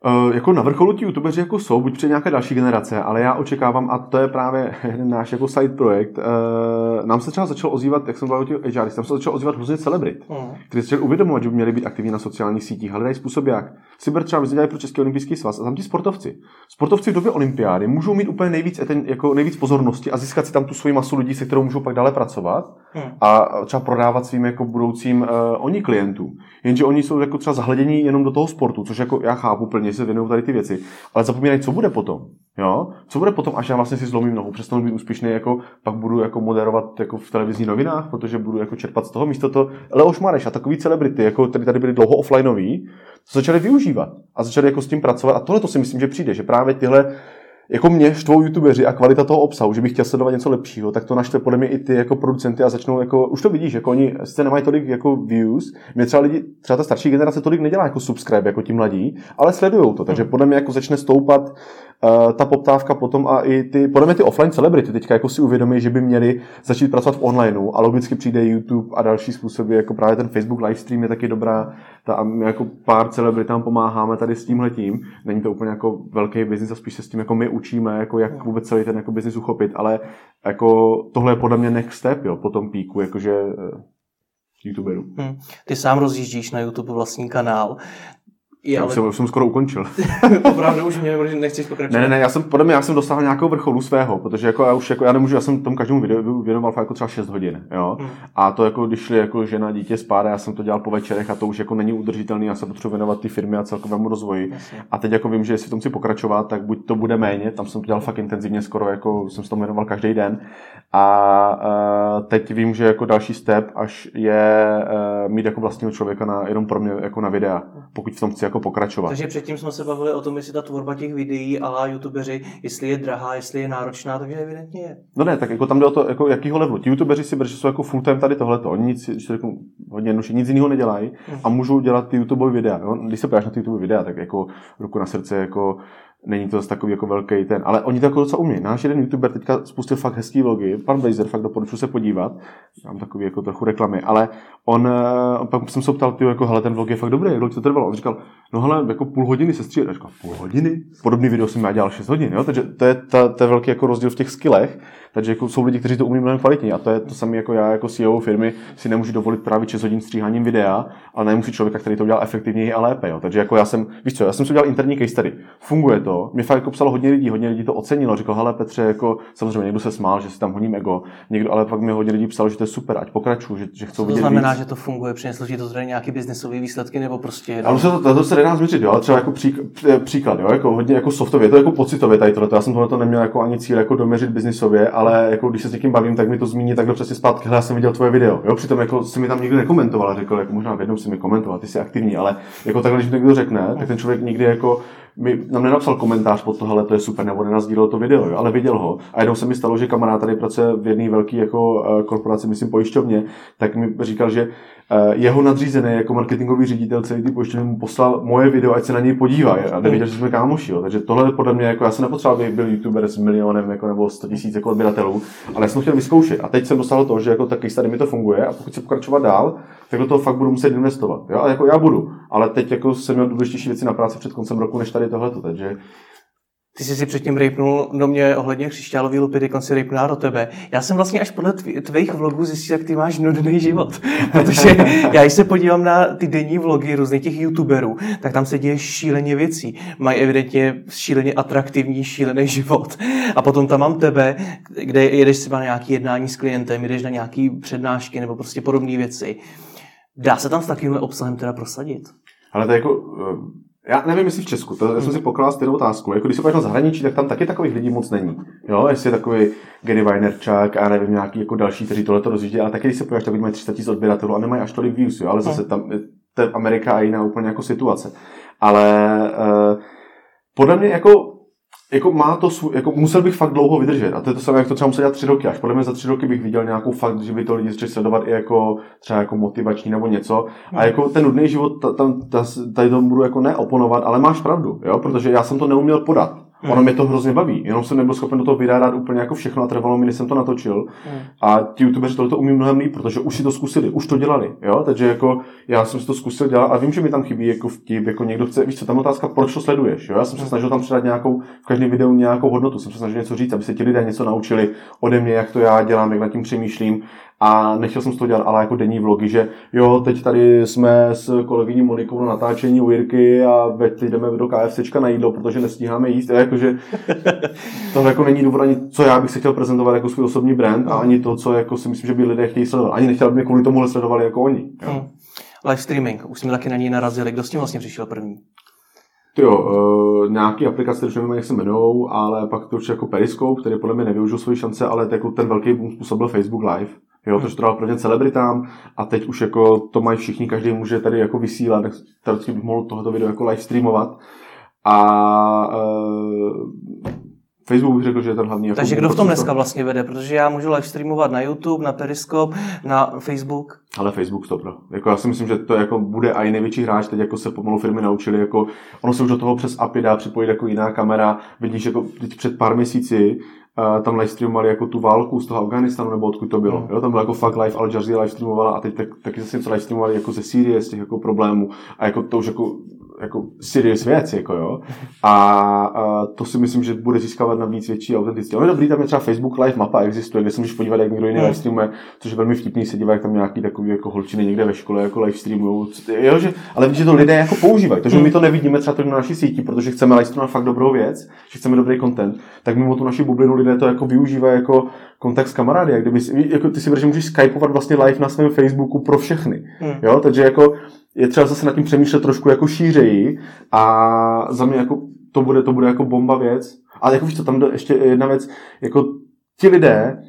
Uh, jako na vrcholu ti youtubeři jako jsou, buď před nějaké další generace, ale já očekávám, a to je právě náš jako side projekt, uh, nám se třeba začal ozývat, jak jsem byl o těch tam se začal ozývat hrozně celebrit, mm. kteří se uvědomovat, že by měli být aktivní na sociálních sítích, hledají způsob jak. Cyber třeba vyzdělají pro Český olympijský svaz a tam ti sportovci. Sportovci v době olympiády můžou mít úplně nejvíc, ten, jako nejvíc pozornosti a získat si tam tu svoji masu lidí, se kterou můžou pak dále pracovat mm. a třeba prodávat svým jako budoucím uh, oni klientům. Jenže oni jsou jako třeba zahledění jenom do toho sportu, což jako já chápu plně, se věnují tady ty věci, ale zapomínají, co bude potom. Jo? Co bude potom, až já vlastně si zlomím nohu, přestanu být úspěšný, jako pak budu jako moderovat jako v televizních novinách, protože budu jako čerpat z toho místo to Leoš Mareš a takový celebrity, jako tady, tady byli dlouho offlineoví, to začali využívat a začali jako s tím pracovat a tohle to si myslím, že přijde, že právě tyhle jako mě štvou youtubeři a kvalita toho obsahu, že bych chtěl sledovat něco lepšího, tak to naštve podle mě i ty jako producenty a začnou jako, už to vidíš, jako oni sice nemají tolik jako views, mě třeba lidi, třeba ta starší generace tolik nedělá jako subscribe jako ti mladí, ale sledují to, takže hmm. podle mě jako začne stoupat uh, ta poptávka potom a i ty, podle mě ty offline celebrity teďka jako si uvědomí, že by měli začít pracovat v onlineu a logicky přijde YouTube a další způsoby, jako právě ten Facebook livestream je taky dobrá, ta, a my jako pár celebritám pomáháme tady s tímhletím. Není to úplně jako velký biznis a spíš se s tím jako my učíme, jako jak vůbec celý ten jako biznis uchopit, ale jako tohle je podle mě next step, jo, po tom píku, jakože uh, youtuberů. Hmm. Ty sám rozjíždíš na YouTube vlastní kanál. Já ale už jsem, jsem skoro ukončil. opravdu už mě že nechceš pokračovat. Ne, ne, ne, já jsem, podle mě, já jsem dosáhl nějakého vrcholu svého, protože jako já už jako, já nemůžu, já jsem tomu každému videu věnoval jako třeba 6 hodin, jo. Hmm. A to jako, když šli jako žena, dítě spát, já jsem to dělal po večerech a to už jako není udržitelný, já se potřebuji věnovat ty firmy a celkovému rozvoji. Jasně. A teď jako vím, že jestli v tom chci pokračovat, tak buď to bude méně, tam jsem to dělal fakt intenzivně, skoro jako jsem se tomu věnoval každý den. A uh, teď vím, že jako další step, až je uh, mít jako vlastního člověka na, jenom pro mě jako na videa, pokud v tom chci jako pokračovat. Takže předtím jsme se bavili o tom, jestli ta tvorba těch videí a la youtubeři, jestli je drahá, jestli je náročná, takže evidentně je. No ne, tak jako tam jde o to, jako jakýho levelu. Ti youtubeři si berou, že jsou jako full time tady tohleto. Oni nic, když řeknu hodně jednoduše, nic jiného nedělají a můžou dělat ty YouTube videa. Jo? Když se podíváš na ty YouTube videa, tak jako ruku na srdce, jako není to zase takový jako velký ten, ale oni to jako docela umí. Náš jeden youtuber teďka spustil fakt hezký vlogy, pan Blazer, fakt doporučuji se podívat, mám takový jako trochu reklamy, ale on, eh, pak jsem se ptal, ty jako, hele, ten vlog je fakt dobrý, jak to trvalo? On říkal, no hele, jako půl hodiny se střídá. Říkal, půl hodiny? Podobný video jsem já dělal 6 hodin, jo? takže to je, ta, to je velký jako rozdíl v těch skillech, takže jako jsou lidi, kteří to umí mnohem kvalitně a to je to samé jako já jako CEO firmy si nemůžu dovolit právě 6 hodin stříháním videa, ale nemusí člověka, který to udělal efektivněji a lépe. Jo? Takže jako já jsem, víš co, já jsem si udělal interní case study. Funguje to. Mě fakt jako psalo hodně lidí, hodně lidí to ocenilo. Říkal, hele Petře, jako samozřejmě někdo se smál, že si tam hodím ego, někdo, ale pak mi hodně lidí psalo, že to je super, ať pokračuju, že, že chcou Co to vidět znamená, víc. že to funguje? Přineslo ti to tady nějaký biznesové výsledky nebo prostě... Ale to, to, to, se nedá změřit, jo, ale třeba jako přík, eh, příklad, jo, jako hodně jako softově, to je jako pocitově tady tohle, já jsem tohle neměl jako ani cíl jako doměřit biznisově, ale jako když se s někým bavím, tak mi to zmíní takhle přesně zpátky, hele, já jsem viděl tvoje video, jo, přitom jako si mi tam nikdo nekomentoval, řekl, jako možná v jednom si mi komentoval, ty jsi aktivní, ale jako takhle, když mi někdo řekne, tak ten člověk nikdy jako mi nám nenapsal komentář pod to, hele, to je super, nebo nenazdílel to video, jo, ale viděl ho. A jednou se mi stalo, že kamarád tady pracuje v jedné velké jako eh, korporaci, myslím pojišťovně, tak mi říkal, že jeho nadřízený jako marketingový ředitel celý ty pojišťovny mu poslal moje video, ať se na něj podívá a nevěděl, že jsme kámoši. Jo. Takže tohle podle mě, jako já jsem nepotřeboval, aby byl youtuber s milionem jako, nebo 100 tisíc jako odběratelů, ale já jsem chtěl vyzkoušet. A teď jsem dostal to, že jako tak tady mi to funguje a pokud se pokračovat dál, tak do toho fakt budu muset investovat. Jo? A jako já budu, ale teď jako jsem měl důležitější věci na práci před koncem roku, než tady tohleto. Takže Ty jsi si předtím rejpnul do mě ohledně křišťálový lupy, teď si rejpnul do tebe. Já jsem vlastně až podle tv- tvých vlogů zjistil, jak ty máš nudný život. Protože já, když se podívám na ty denní vlogy různých těch youtuberů, tak tam se děje šíleně věcí. Mají evidentně šíleně atraktivní, šílený život. A potom tam mám tebe, kde jedeš třeba na nějaký jednání s klientem, jedeš na nějaký přednášky nebo prostě podobné věci. Dá se tam s takovýmhle obsahem teda prosadit? Ale to jako, já nevím, jestli v Česku, to já jsem si pokládal stejnou otázku. Jako když se na zahraničí, tak tam taky takových lidí moc není. Jo, jestli je takový Gary Vaynerchuk a nevím, nějaký jako další, kteří tohle to rozjíždí, ale taky když se podíváš, tak mají 300 000 odběratelů a nemají až tolik views, jo, ale zase tam je- to je Amerika a jiná úplně jako situace. Ale uh, podle mě jako jako má to svůj, jako musel bych fakt dlouho vydržet. A to je to samé, jak to třeba musel dělat tři roky. Až podle mě za tři roky bych viděl nějakou fakt, že by to lidi začali sledovat i jako třeba jako motivační nebo něco. A jako ten nudný život, ta- tam ta, tady tomu budu jako neoponovat, ale máš pravdu, jo? protože já jsem to neuměl podat. Ono mě to hrozně baví, jenom jsem nebyl schopen do toho dát úplně jako všechno a trvalo mi, než jsem to natočil. A ti youtubeři tohle to umí mnohem líp, protože už si to zkusili, už to dělali, jo? Takže jako já jsem si to zkusil dělat a vím, že mi tam chybí jako vtip, jako někdo chce, víš co, tam otázka, proč to sleduješ, jo? Já jsem se snažil tam předat nějakou, v každém videu nějakou hodnotu, jsem se snažil něco říct, aby se ti lidé něco naučili ode mě, jak to já dělám, jak nad tím přemýšlím a nechtěl jsem z toho dělat ale jako denní vlogy, že jo, teď tady jsme s kolegyní Monikou na natáčení u Jirky a teď jdeme do KFCčka na jídlo, protože nestíháme jíst. A jakože tohle jako není důvod ani, co já bych se chtěl prezentovat jako svůj osobní brand a ani to, co jako si myslím, že by lidé chtějí sledovat. Ani nechtěl, aby mě kvůli tomu sledovali jako oni. Jo. Hmm. Live streaming, už jsme taky na něj narazili. Kdo s tím vlastně přišel první? Ty jo, uh, nějaký aplikace, které už nevím, jak se jmenují, ale pak to už jako Periscope, který podle mě nevyužil svoji šance, ale jako ten velký boom způsobil Facebook Live. Jo, to, že to dal prvně celebritám a teď už jako to mají všichni, každý může tady jako vysílat, tak teoreticky bych mohl tohoto video jako live streamovat. A uh, Facebook bych řekl, že je ten hlavní. Jako Takže kdo v tom dneska vlastně vede? Protože já můžu live streamovat na YouTube, na Periscope, na Facebook. Ale Facebook stopro. Jako já si myslím, že to jako bude i největší hráč, teď jako se pomalu firmy naučili, jako ono se už do toho přes API dá připojit jako jiná kamera. Vidíš, jako teď před pár měsíci uh, tam live streamovali jako tu válku z toho Afganistanu, nebo odkud to bylo. Mm. Jo, tam bylo jako fakt live, Al Jazeera live streamovala a teď tak, taky zase něco live streamovali jako ze Sýrie, z těch jako problémů. A jako to už jako jako serious věc, jako jo. A, a, to si myslím, že bude získávat na víc větší autenticitě. Ale dobrý, tam je třeba Facebook Live mapa existuje, kde se můžeš podívat, jak někdo jiný live streamuje, což je velmi vtipný, se dívat, jak tam nějaký takový jako holčiny někde ve škole jako live streamují. Jo, že, ale vidíš, že to lidé jako používají. To, že my to nevidíme třeba na naší síti, protože chceme live streamovat fakt dobrou věc, že chceme dobrý content, tak mimo tu naši bublinu lidé to jako využívají jako kontakt s kamarády. Jak kdyby, jako ty si že můžeš skypovat vlastně live na svém Facebooku pro všechny. Hmm. Jo, takže jako je třeba zase nad tím přemýšlet trošku jako šířeji a za mě jako to bude, to bude jako bomba věc. Ale jako víš co, tam jde ještě jedna věc, jako ti lidé,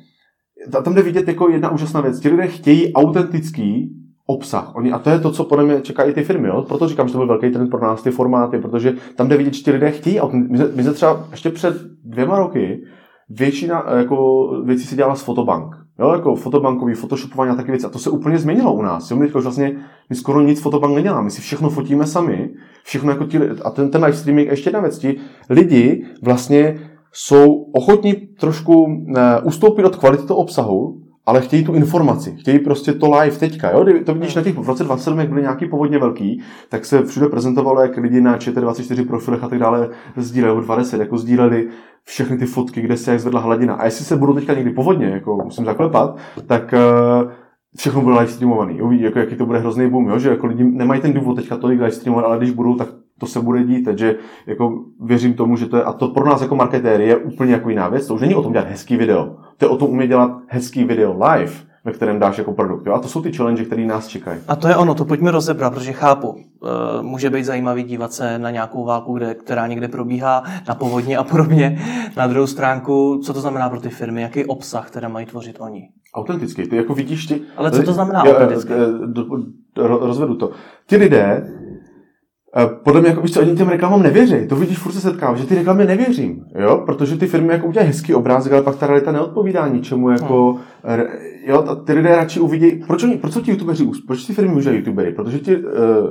tam jde vidět jako jedna úžasná věc, ti lidé chtějí autentický obsah. Oni, a to je to, co podle mě čekají ty firmy. Jo? Proto říkám, že to byl velký trend pro nás, ty formáty, protože tam jde vidět, že ti lidé chtějí. My jsme, my jsme třeba ještě před dvěma roky většina jako věcí se dělala z fotobank. Jo, jako fotobankový, photoshopování a taky věci. A to se úplně změnilo u nás. Jo, my už vlastně my skoro nic fotobank neděláme. My si všechno fotíme sami. Všechno jako ti, a ten, ten live streaming, ještě jedna věc, ti lidi vlastně jsou ochotní trošku ne, ustoupit od kvality toho obsahu, ale chtějí tu informaci, chtějí prostě to live teďka. Jo? To vidíš na těch v roce 27, jak byly nějaký povodně velký, tak se všude prezentovalo, jak lidi na ČT24 profilech a tak dále sdíleli, 20, jako sdíleli všechny ty fotky, kde se jak zvedla hladina. A jestli se budou teďka někdy povodně, jako musím zaklepat, tak uh, všechno bude live streamovaný. Uvidí, jako, jaký to bude hrozný boom, jo? že jako lidi nemají ten důvod teďka tolik live streamovat, ale když budou, tak to se bude dít, takže jako věřím tomu, že to je, a to pro nás jako marketéry je úplně jako jiná věc, to už není o tom dělat hezký video, je o tom umět dělat hezký video live, ve kterém dáš jako produkt. Jo? A to jsou ty challenge, které nás čekají. A to je ono, to pojďme rozebrat, protože chápu, uh, může být zajímavý dívat se na nějakou válku, kde, která někde probíhá, na povodně a podobně. Na druhou stránku, co to znamená pro ty firmy, jaký obsah které mají tvořit oni? Autentický, ty jako vidíš ty... Ale co to znamená autentický? Rozvedu to. Ty lidé Eh, podle mě, jako víš co, ani těm reklamám nevěří. To vidíš, furt se setkám, že ty reklamy nevěřím, jo? Protože ty firmy jako udělají hezký obrázek, ale pak ta realita neodpovídá ničemu, jako, hmm. jo, ty lidé radši uvidí, proč, oni, proč jsou ti youtubeři, proč ty firmy užívají youtubery? Protože ti uh,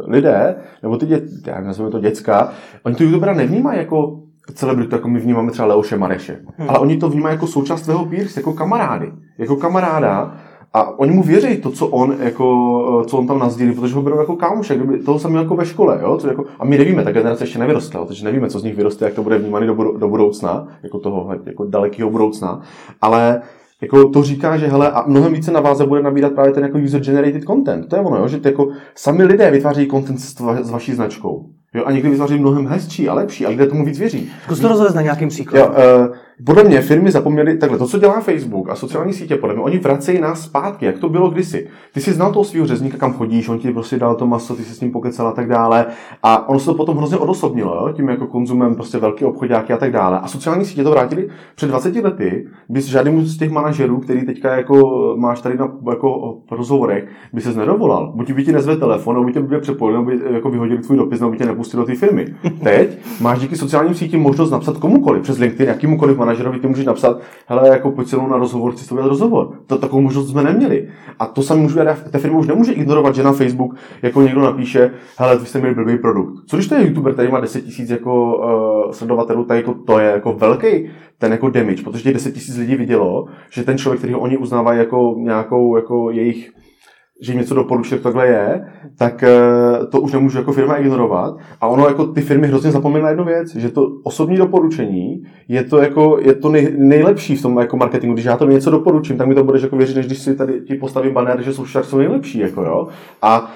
lidé, nebo ty děti, já nazveme to děcka, oni tu youtubera nevnímají jako celebritu, jako my vnímáme třeba Leoše Mareše, hmm. ale oni to vnímají jako součást svého peers, jako kamarády, jako kamaráda, a oni mu věří to, co on, jako, co on tam nazdílí, protože ho berou jako kámoše, kdyby toho samého jako ve škole. Jo? Co jako, a my nevíme, ta generace ještě nevyrostla, takže nevíme, co z nich vyroste, jak to bude vnímané do, do budoucna, jako toho jako dalekého budoucna. Ale jako to říká, že hele, a mnohem více na vás bude nabírat právě ten jako user-generated content. To je ono, jo? že ty jako sami lidé vytváří content s, s vaší značkou. Jo, a někdy vytváří mnohem hezčí a lepší a lidé tomu víc věří. Zkus to rozvést na nějakým příkladem. Jo, uh, podle mě firmy zapomněly, takhle, to, co dělá Facebook a sociální sítě, podle mě, oni vracejí nás zpátky, jak to bylo kdysi. Ty jsi znal toho svého řezníka, kam chodíš, on ti prostě dal to maso, ty jsi s ním pokecal a tak dále. A ono se to potom hrozně odosobnilo, jo? tím jako konzumem prostě velký obchodáky a tak dále. A sociální sítě to vrátili před 20 lety, bys žádnému z těch manažerů, který teďka jako máš tady na jako rozhovorech, by se nedovolal. Buď by ti nezve telefon, nebo by tě by přepojil, nebo by jako vyhodili tvůj dopis, nebo by tě nepustil do té firmy. Teď máš díky sociálním sítím možnost napsat komukoliv přes LinkedIn, jakýmukoliv manažerovi ty můžeš napsat, hele, jako pojď se na rozhovor, chci s rozhovor. To, takovou možnost jsme neměli. A to samé můžu ta firma už nemůže ignorovat, že na Facebook jako někdo napíše, hele, vy jste měli blbý produkt. Co když to je youtuber, který má 10 000 jako uh, sledovatelů, tak jako to je jako velký ten jako damage, protože těch 10 000 lidí vidělo, že ten člověk, který ho oni uznávají jako nějakou jako jejich že jim něco doporučuje, jak takhle je, tak eh, to už nemůžu jako firma ignorovat. A ono jako ty firmy hrozně zapomínají na jednu věc, že to osobní doporučení je to jako, je to nej, nejlepší v tom jako marketingu. Když já to něco doporučím, tak mi to budeš jako věřit, než když si tady ti postavím banner, že jsou jsou nejlepší, jako jo. A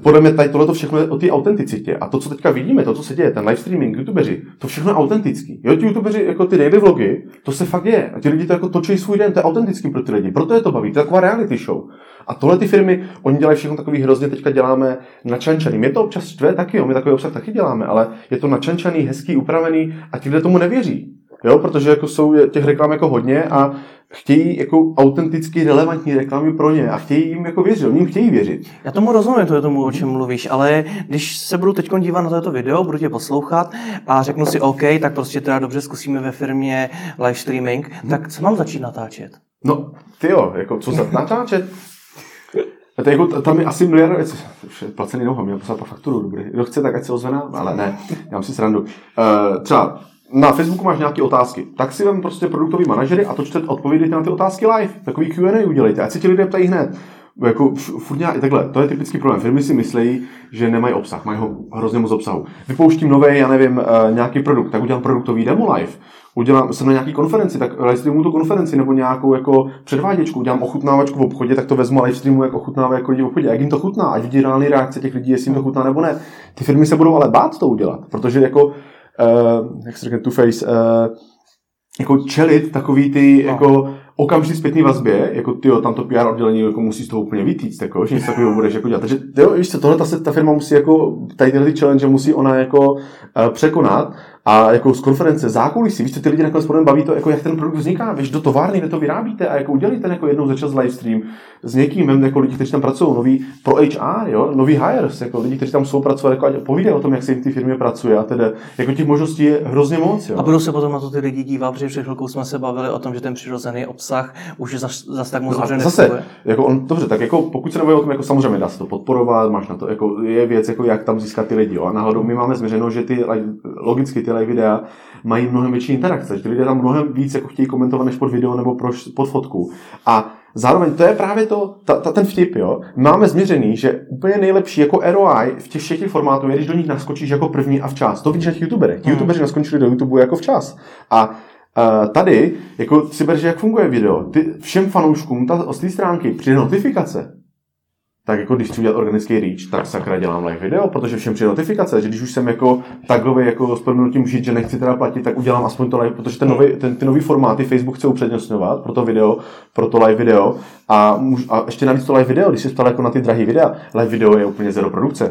podle mě tady tohle všechno je o té autenticitě. A to, co teďka vidíme, to, co se děje, ten live streaming, youtubeři, to všechno je autentický. Jo, ti youtubeři, jako ty daily vlogy, to se fakt děje. A ti lidi to jako točí svůj den, to je autentický pro ty lidi. Proto je to baví, to je taková reality show. A tohle ty firmy, oni dělají všechno takový hrozně, teďka děláme načančaný. Mě to občas štve taky, jo, my takový obsah taky děláme, ale je to načančaný, hezký, upravený a ti lidé tomu nevěří. Jo, protože jako jsou těch reklam jako hodně a chtějí jako autenticky relevantní reklamy pro ně a chtějí jim jako věřit, oni jim chtějí věřit. Já tomu rozumím, to je tomu, o čem mluvíš, ale když se budu teď dívat na toto video, budu tě poslouchat a řeknu si OK, tak prostě teda dobře zkusíme ve firmě live streaming, hmm. tak co mám začít natáčet? No, ty jo, jako co za natáčet? A to jako, tam je asi miliard věcí. Placený noha, měl poslat fakturu, dobrý. Kdo chce, tak ať se ozve ale ne, já mám si srandu. Uh, třeba na Facebooku máš nějaké otázky, tak si vem prostě produktový manažery a to čte odpovědět na ty otázky live. Takový Q&A udělejte, ať si ti lidé ptají hned. jako furt nějak, takhle, to je typický problém. Firmy si myslí, že nemají obsah, mají ho hrozně moc obsahu. Vypouštím nový, já nevím, uh, nějaký produkt, tak udělám produktový demo live. Udělám, jsem na nějaký konferenci, tak live streamu tu konferenci nebo nějakou jako předváděčku, udělám ochutnávačku v obchodě, tak to vezmu live streamu, jak ochutnává jako lidi v obchodě. Jak jim to chutná, ať vidí reálný reakce těch lidí, jestli jim to chutná nebo ne. Ty firmy se budou ale bát to udělat, protože jako, uh, jak se řekne, two face, uh, jako čelit takový ty, no. jako okamžitý zpětný vazbě, jako ty tam to PR oddělení jako musí z toho úplně vytýct, jako, že něco takového budeš jako dělat. Takže jo, víš co, tohle ta, ta firma musí jako, tady tyhle ty challenge musí ona jako uh, překonat a jako z konference, zákulisí, víš co, ty lidi nakonec potom baví to, jako jak ten produkt vzniká, víš, do továrny, kde to vyrábíte a jako udělíte jako jednou za čas live stream s někým, jako lidi, kteří tam pracují, noví pro HR, jo, noví hires, jako lidi, kteří tam jsou pracovat, jako povídají o tom, jak se v té firmě pracuje a tedy, jako těch možností je hrozně moc. Jo. A budou se potom na to ty lidi dívat, protože před chvilkou jsme se bavili o tom, že ten přirozený obsah už zase zas tak moc no zase, jako on, dobře, tak jako pokud se nebojím o tom, jako samozřejmě dá se to podporovat, máš na to, jako je věc, jako jak tam získat ty lidi. Jo. A náhodou my máme změřeno, že ty logicky ty live videa mají mnohem větší interakce, že ty lidé tam mnohem víc jako chtějí komentovat než pod video nebo pod fotku. A zároveň to je právě to, ta, ta, ten vtip, jo. Máme změřený, že úplně nejlepší jako ROI v těch všech formátů je, když do nich naskočíš jako první a včas. To vidíš na těch youtuberech. Ti hmm. youtuberi naskočili do YouTube jako včas. A Uh, tady, jako si berže, jak funguje video. Ty všem fanouškům ta, z té stránky při notifikace tak jako když chci udělat organický reach, tak sakra dělám live video, protože všem přijde notifikace, že když už jsem jako tagový jako s proměnutím žít, že nechci teda platit, tak udělám aspoň to live, protože ten nový, ten, ty nový formáty Facebook chce upřednostňovat pro to video, pro to live video a, můž, a ještě navíc to live video, když se ptal jako na ty drahé videa, live video je úplně zero produkce.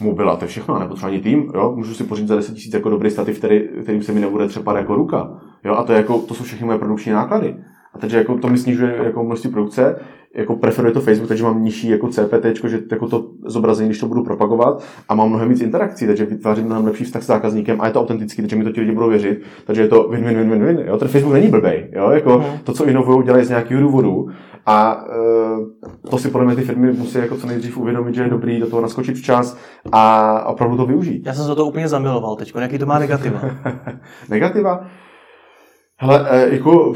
Mobila, to je všechno, nepotřebuji ani tým, jo? můžu si pořídit za 10 000 jako dobrý stativ, který, kterým se mi nebude třepat jako ruka. Jo? A to, je jako, to jsou všechny moje produkční náklady. A takže jako to mi snižuje jako množství produkce, jako preferuje to Facebook, takže mám nižší jako CPT, že jako to zobrazení, když to budu propagovat a mám mnohem víc interakcí, takže vytvářím mnohem lepší vztah s zákazníkem a je to autentický, takže mi to ti lidi budou věřit, takže je to win, win, win, win, win. Jo? Ten Facebook není blbej, jo? Jako hmm. to, co inovují, dělají z nějakého důvodu a uh, to si podle mě ty firmy musí jako co nejdřív uvědomit, že je dobrý do toho naskočit včas a opravdu to využít. Já jsem se to úplně zamiloval teď, jaký to má negativa? negativa? Hele, e, jako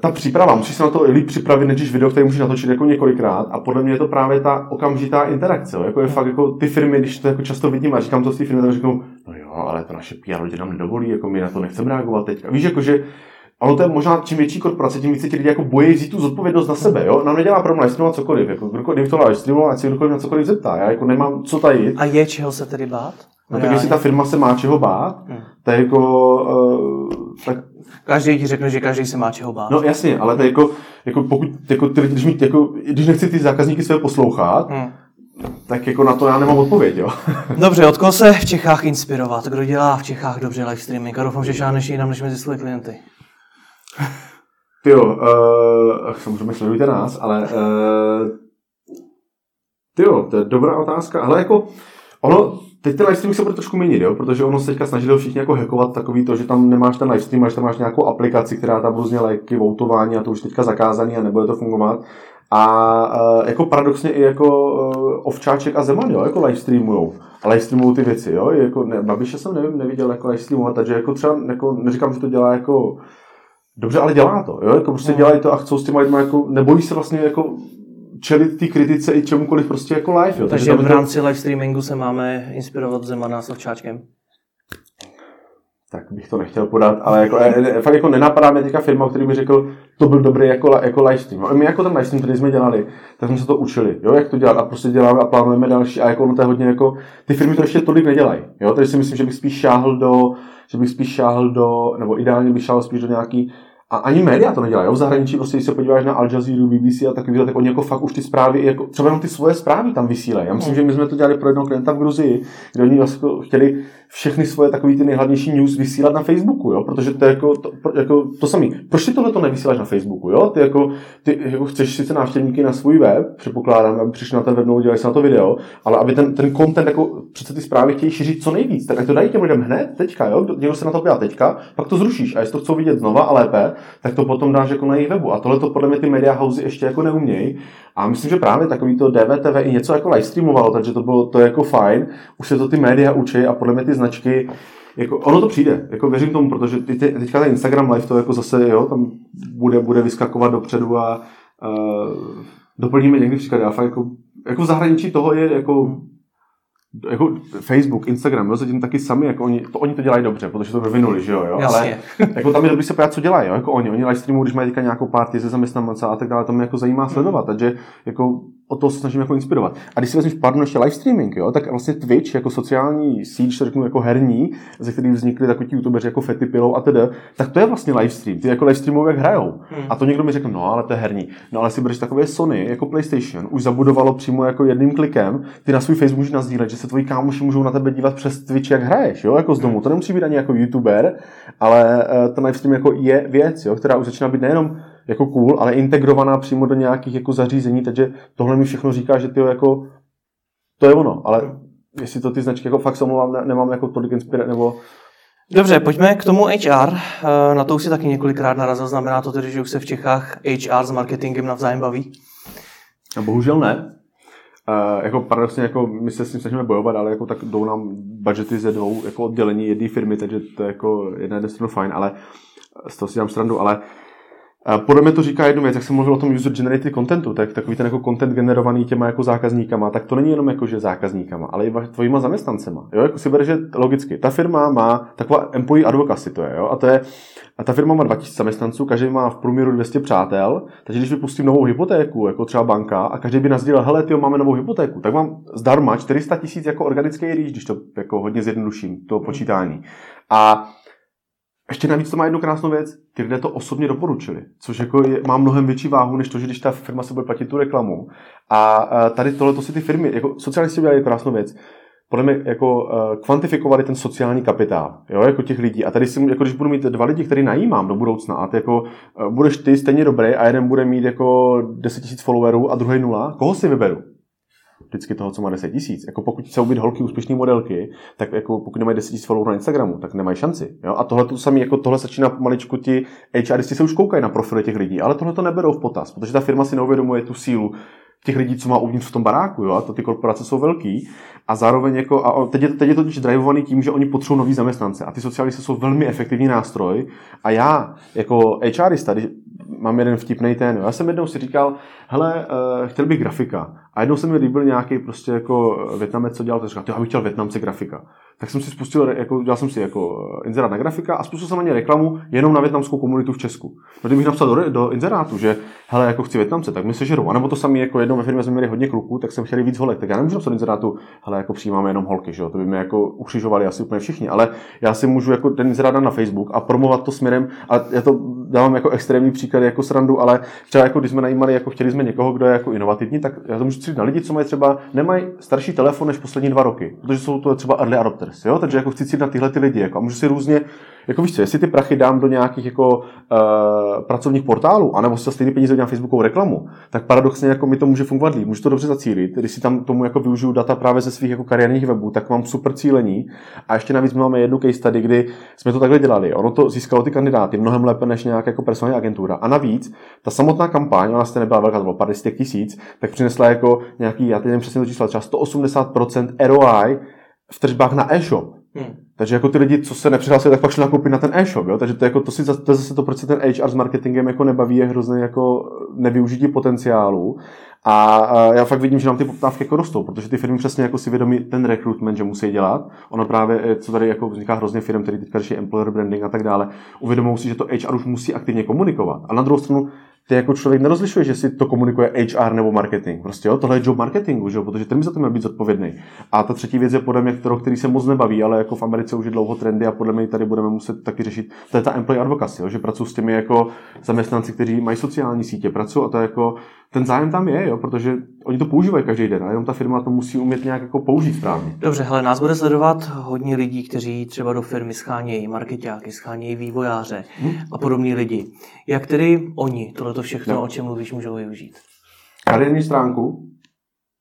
ta příprava, musíš se na to líp připravit, než video, který můžeš natočit jako několikrát a podle mě je to právě ta okamžitá interakce. Jo? Jako je fakt jako ty firmy, když to jako často vidím a říkám to z té firmy, tak řeknou, no jo, ale to naše PR lidi nám nedovolí, jako my na to nechceme reagovat teď. Víš, jako že Ono to je možná čím větší korporace, tím více ti lidi jako bojí vzít tu zodpovědnost na sebe. Jo? Nám nedělá problém livestreamovat cokoliv. Jako, kdokoliv to livestreamovat, ať si kdokoliv na cokoliv zeptá. Já jako nemám co tajit. A je čeho se tedy bát? No, tak jestli ta firma se má čeho bát, hmm. tak jako, uh, tak Každý ti řekne, že každý se má čeho bát. No jasně, ale to jako, jako pokud, jako, ty, když, mít, jako, když nechci ty zákazníky své poslouchat, hmm. tak jako na to já nemám odpověď, jo. Dobře, od koho se v Čechách inspirovat? Kdo dělá v Čechách dobře live streaming? A doufám, že žádneš jinam než mezi svoje klienty. Ty jo, uh, samozřejmě sledujte nás, ale uh, ty jo, to je dobrá otázka, ale jako ono, teď ten livestream se bude trošku měnit, jo? protože ono se teďka snažili všichni jako hackovat takový to, že tam nemáš ten livestream, ale tam máš nějakou aplikaci, která tam různě lajky, voutování a to už teďka zakázaný a nebude to fungovat. A uh, jako paradoxně i jako uh, Ovčáček a Zeman, jo, jako livestreamujou. A livestreamují ty věci, jo, jako ne, Babiše jsem nevím, neviděl jako livestreamovat, takže jako třeba, jako, neříkám, že to dělá jako dobře, ale dělá to, jo, jako prostě no. dělají to a chcou s těma lidma, jako, nebojí se vlastně jako čelit ty kritice i čemukoliv prostě jako live. Jo. Takže, Takže v rámci live streamingu se máme inspirovat Zemana s Ovčáčkem. Tak bych to nechtěl podat, ale jako, e, e, fakt jako nenapadá mě teďka firma, který by řekl, to byl dobrý jako, jako live stream. A my jako ten live stream, který jsme dělali, tak jsme se to učili, jo, jak to dělat a prostě děláme a plánujeme další a jako ono to je hodně jako, ty firmy to ještě tolik nedělají, jo, takže si myslím, že bych spíš šáhl do, že bych spíš šáhl do, nebo ideálně bych šáhl spíš do nějaký a ani média to nedělají. V zahraničí, prostě, když se podíváš na Al Jazeera, BBC a takový, tak oni jako fakt už ty zprávy, jako, třeba jenom ty svoje zprávy tam vysílají. Já myslím, že my jsme to dělali pro jednoho klienta v Gruzii, kde oni vlastně chtěli všechny svoje takový ty nejhlavnější news vysílat na Facebooku, jo? protože to je jako to, jako to samý. Proč ty tohle to nevysíláš na Facebooku? Jo? Ty, jako, ty jako chceš sice návštěvníky na svůj web, předpokládám, aby přišli na ten web, dělali si na to video, ale aby ten, ten content, jako přece ty zprávy chtějí šířit co nejvíc, tak to dají těm lidem hned, teďka, jo? někdo se na to podívá teďka, pak to zrušíš a jestli to chcou vidět znova a lépe, tak to potom dáš jako na jejich webu. A tohle to podle mě ty media housey ještě jako neumějí. A myslím, že právě takový to DVTV i něco jako live streamovalo, takže to bylo to jako fajn. Už se to ty média učí a podle mě ty značky jako, ono to přijde, jako věřím tomu, protože ty, ty, teďka ten Instagram live to jako zase, jo, tam bude, bude vyskakovat dopředu a uh, doplníme někdy příklady. A fakt jako, jako v zahraničí toho je jako jako Facebook, Instagram, jo, zatím taky sami, jako oni, to, oni to dělají dobře, protože to vyvinuli, že jo, jo? ale jako tam je dobrý se podívat, co dělají, jo, jako oni, oni live streamují, když mají teďka nějakou party se zaměstnanci a tak dále, to mě jako zajímá sledovat, takže jako o to se snažím jako inspirovat. A když si vezmeš, pardon, ještě live streaming, jo, tak vlastně Twitch jako sociální síť, to řeknu jako herní, ze kterých vznikly takový ti youtubeři jako Fety Pillow a tedy, tak to je vlastně live stream. Ty jako live streamují, jak hrajou. Hmm. A to někdo mi řekl, no ale to je herní. No ale si bereš takové Sony, jako PlayStation, už zabudovalo přímo jako jedním klikem, ty na svůj Facebook můžeš nazdílet, že se tvoji kámoši můžou na tebe dívat přes Twitch, jak hraješ, jo, jako z domu. To nemusí být ani jako youtuber, ale uh, ten live stream jako je věc, jo, která už začíná být nejenom jako cool, ale integrovaná přímo do nějakých jako zařízení, takže tohle mi všechno říká, že ty jako to je ono, ale jestli to ty značky jako fakt se omlouvám, ne, nemám jako tolik inspirace, nebo Dobře, pojďme k tomu HR. Eh, na to už si taky několikrát narazil. Znamená to tedy, že už se v Čechách HR s marketingem navzájem baví? No, bohužel ne. Uh, jako paradoxně, jako my se s tím snažíme bojovat, ale jako tak jdou nám budgety ze dvou jako oddělení jedné firmy, takže to je jako jedna stranu fajn, ale z toho si dám strandu, ale podle mě to říká jednu věc, jak jsem mluvil o tom user generated contentu, tak takový ten jako content generovaný těma jako zákazníkama, tak to není jenom jako, že zákazníkama, ale i tvojima zaměstnancema. Jo, jako si bere, že logicky, ta firma má taková employee advocacy, to je, jo, a to je, a ta firma má 2000 zaměstnanců, každý má v průměru 200 přátel, takže když vypustím novou hypotéku, jako třeba banka, a každý by nás dělal, hele, ty máme novou hypotéku, tak mám zdarma 400 tisíc jako organický rýž, když to jako hodně zjednoduším, to počítání. A ještě navíc to má jednu krásnou věc, ty lidé to osobně doporučili, což jako je, má mnohem větší váhu, než to, že když ta firma se bude platit tu reklamu. A tady tohle to si ty firmy, jako socialisti udělali krásnou věc, podle mě jako uh, kvantifikovali ten sociální kapitál, jo, jako těch lidí. A tady si, jako když budu mít dva lidi, který najímám do budoucna, a ty jako uh, budeš ty stejně dobrý a jeden bude mít jako 10 000 followerů a druhý nula, koho si vyberu? Vždycky toho, co má 10 tisíc. Jako pokud chcou být holky úspěšné modelky, tak jako pokud nemají 10 tisíc followerů na Instagramu, tak nemají šanci. Jo? A tohle to samé, jako tohle začíná maličku ti HRisti se už koukají na profily těch lidí, ale tohle to neberou v potaz, protože ta firma si neuvědomuje tu sílu těch lidí, co má uvnitř v tom baráku, jo, a to ty korporace jsou velký. A zároveň jako, a teď je, teď je to drivovaný tím, že oni potřebují nový zaměstnance. A ty socialisty jsou velmi efektivní nástroj. A já, jako HRista, když mám jeden vtipný ten, jo, já jsem jednou si říkal, hele, uh, chtěl bych grafika. A jednou se mi líbil nějaký prostě jako Větnamec, co dělal, to říkal, já bych chtěl Větnamce grafika. Tak jsem si spustil, jako, dělal jsem si jako inzerát na grafika a spustil jsem na ně reklamu jenom na větnamskou komunitu v Česku. No, kdybych napsal do, do inzerátu, že hele, jako chci Větnamce, tak mi se žerou. A nebo to samé, jako jednou ve firmě jsme měli hodně kluků, tak jsem chtěl víc holek. Tak já nemůžu napsat do inzerátu, hele, jako přijímáme jenom holky, že jo? To by mě jako ukřižovali asi úplně všichni. Ale já si můžu jako ten inzerát na Facebook a promovat to směrem, a já to dávám jako extrémní příklad jako srandu, ale třeba jako když jsme najímali, jako chtěli jsme někoho, kdo je jako inovativní, tak já to můžu na lidi, co mají třeba, nemají starší telefon než poslední dva roky, protože jsou to třeba early adopters, jo? takže jako chci cít na tyhle ty lidi, jako, a můžu si různě, jako víš co, jestli ty prachy dám do nějakých jako uh, pracovních portálů, anebo si za stejné peníze udělám Facebookovou reklamu, tak paradoxně jako mi to může fungovat líp, můžu to dobře zacílit, když si tam tomu jako využiju data právě ze svých jako kariérních webů, tak mám super cílení a ještě navíc máme jednu case study, kdy jsme to takhle dělali. Ono to získalo ty kandidáty mnohem lépe než nějaká jako personální agentura. A navíc ta samotná kampaň, ona jste nebyla velká, to bylo 50 tisíc, tak přinesla jako nějaký, já teď nevím přesně to čísla, třeba 180% ROI v tržbách na e-shop. Hmm. Takže jako ty lidi, co se nepřihlásili, tak pak šli nakoupit na ten e-shop. Jo? Takže to, jako, to, si, to je zase to, proč se ten HR s marketingem jako nebaví, je hrozně jako nevyužití potenciálu. A, já fakt vidím, že nám ty poptávky jako rostou, protože ty firmy přesně jako si vědomí ten recruitment, že musí dělat. Ono právě, eh, co tady jako vzniká hrozně firm, který teďka řeší employer branding a tak dále, uvědomují si, že to HR už musí aktivně komunikovat. A na druhou stranu ty jako člověk nerozlišuje, že si to komunikuje HR nebo marketing. Prostě jo, tohle je job marketingu, že jo? protože ten by za to měl být zodpovědný. A ta třetí věc je podle mě, kterou, který se moc nebaví, ale jako v Americe už je dlouho trendy a podle mě tady budeme muset taky řešit. To je ta employee advocacy, jo? že pracuji s těmi jako zaměstnanci, kteří mají sociální sítě, pracuji a to je jako ten zájem tam je, jo, protože oni to používají každý den a jenom ta firma to musí umět nějak jako použít správně. Dobře, hele, nás bude sledovat hodně lidí, kteří třeba do firmy schánějí marketáky, schánějí vývojáře hmm. a podobní lidi. Jak tedy oni tohleto všechno, no. o čem mluvíš, můžou využít? Kariérní stránku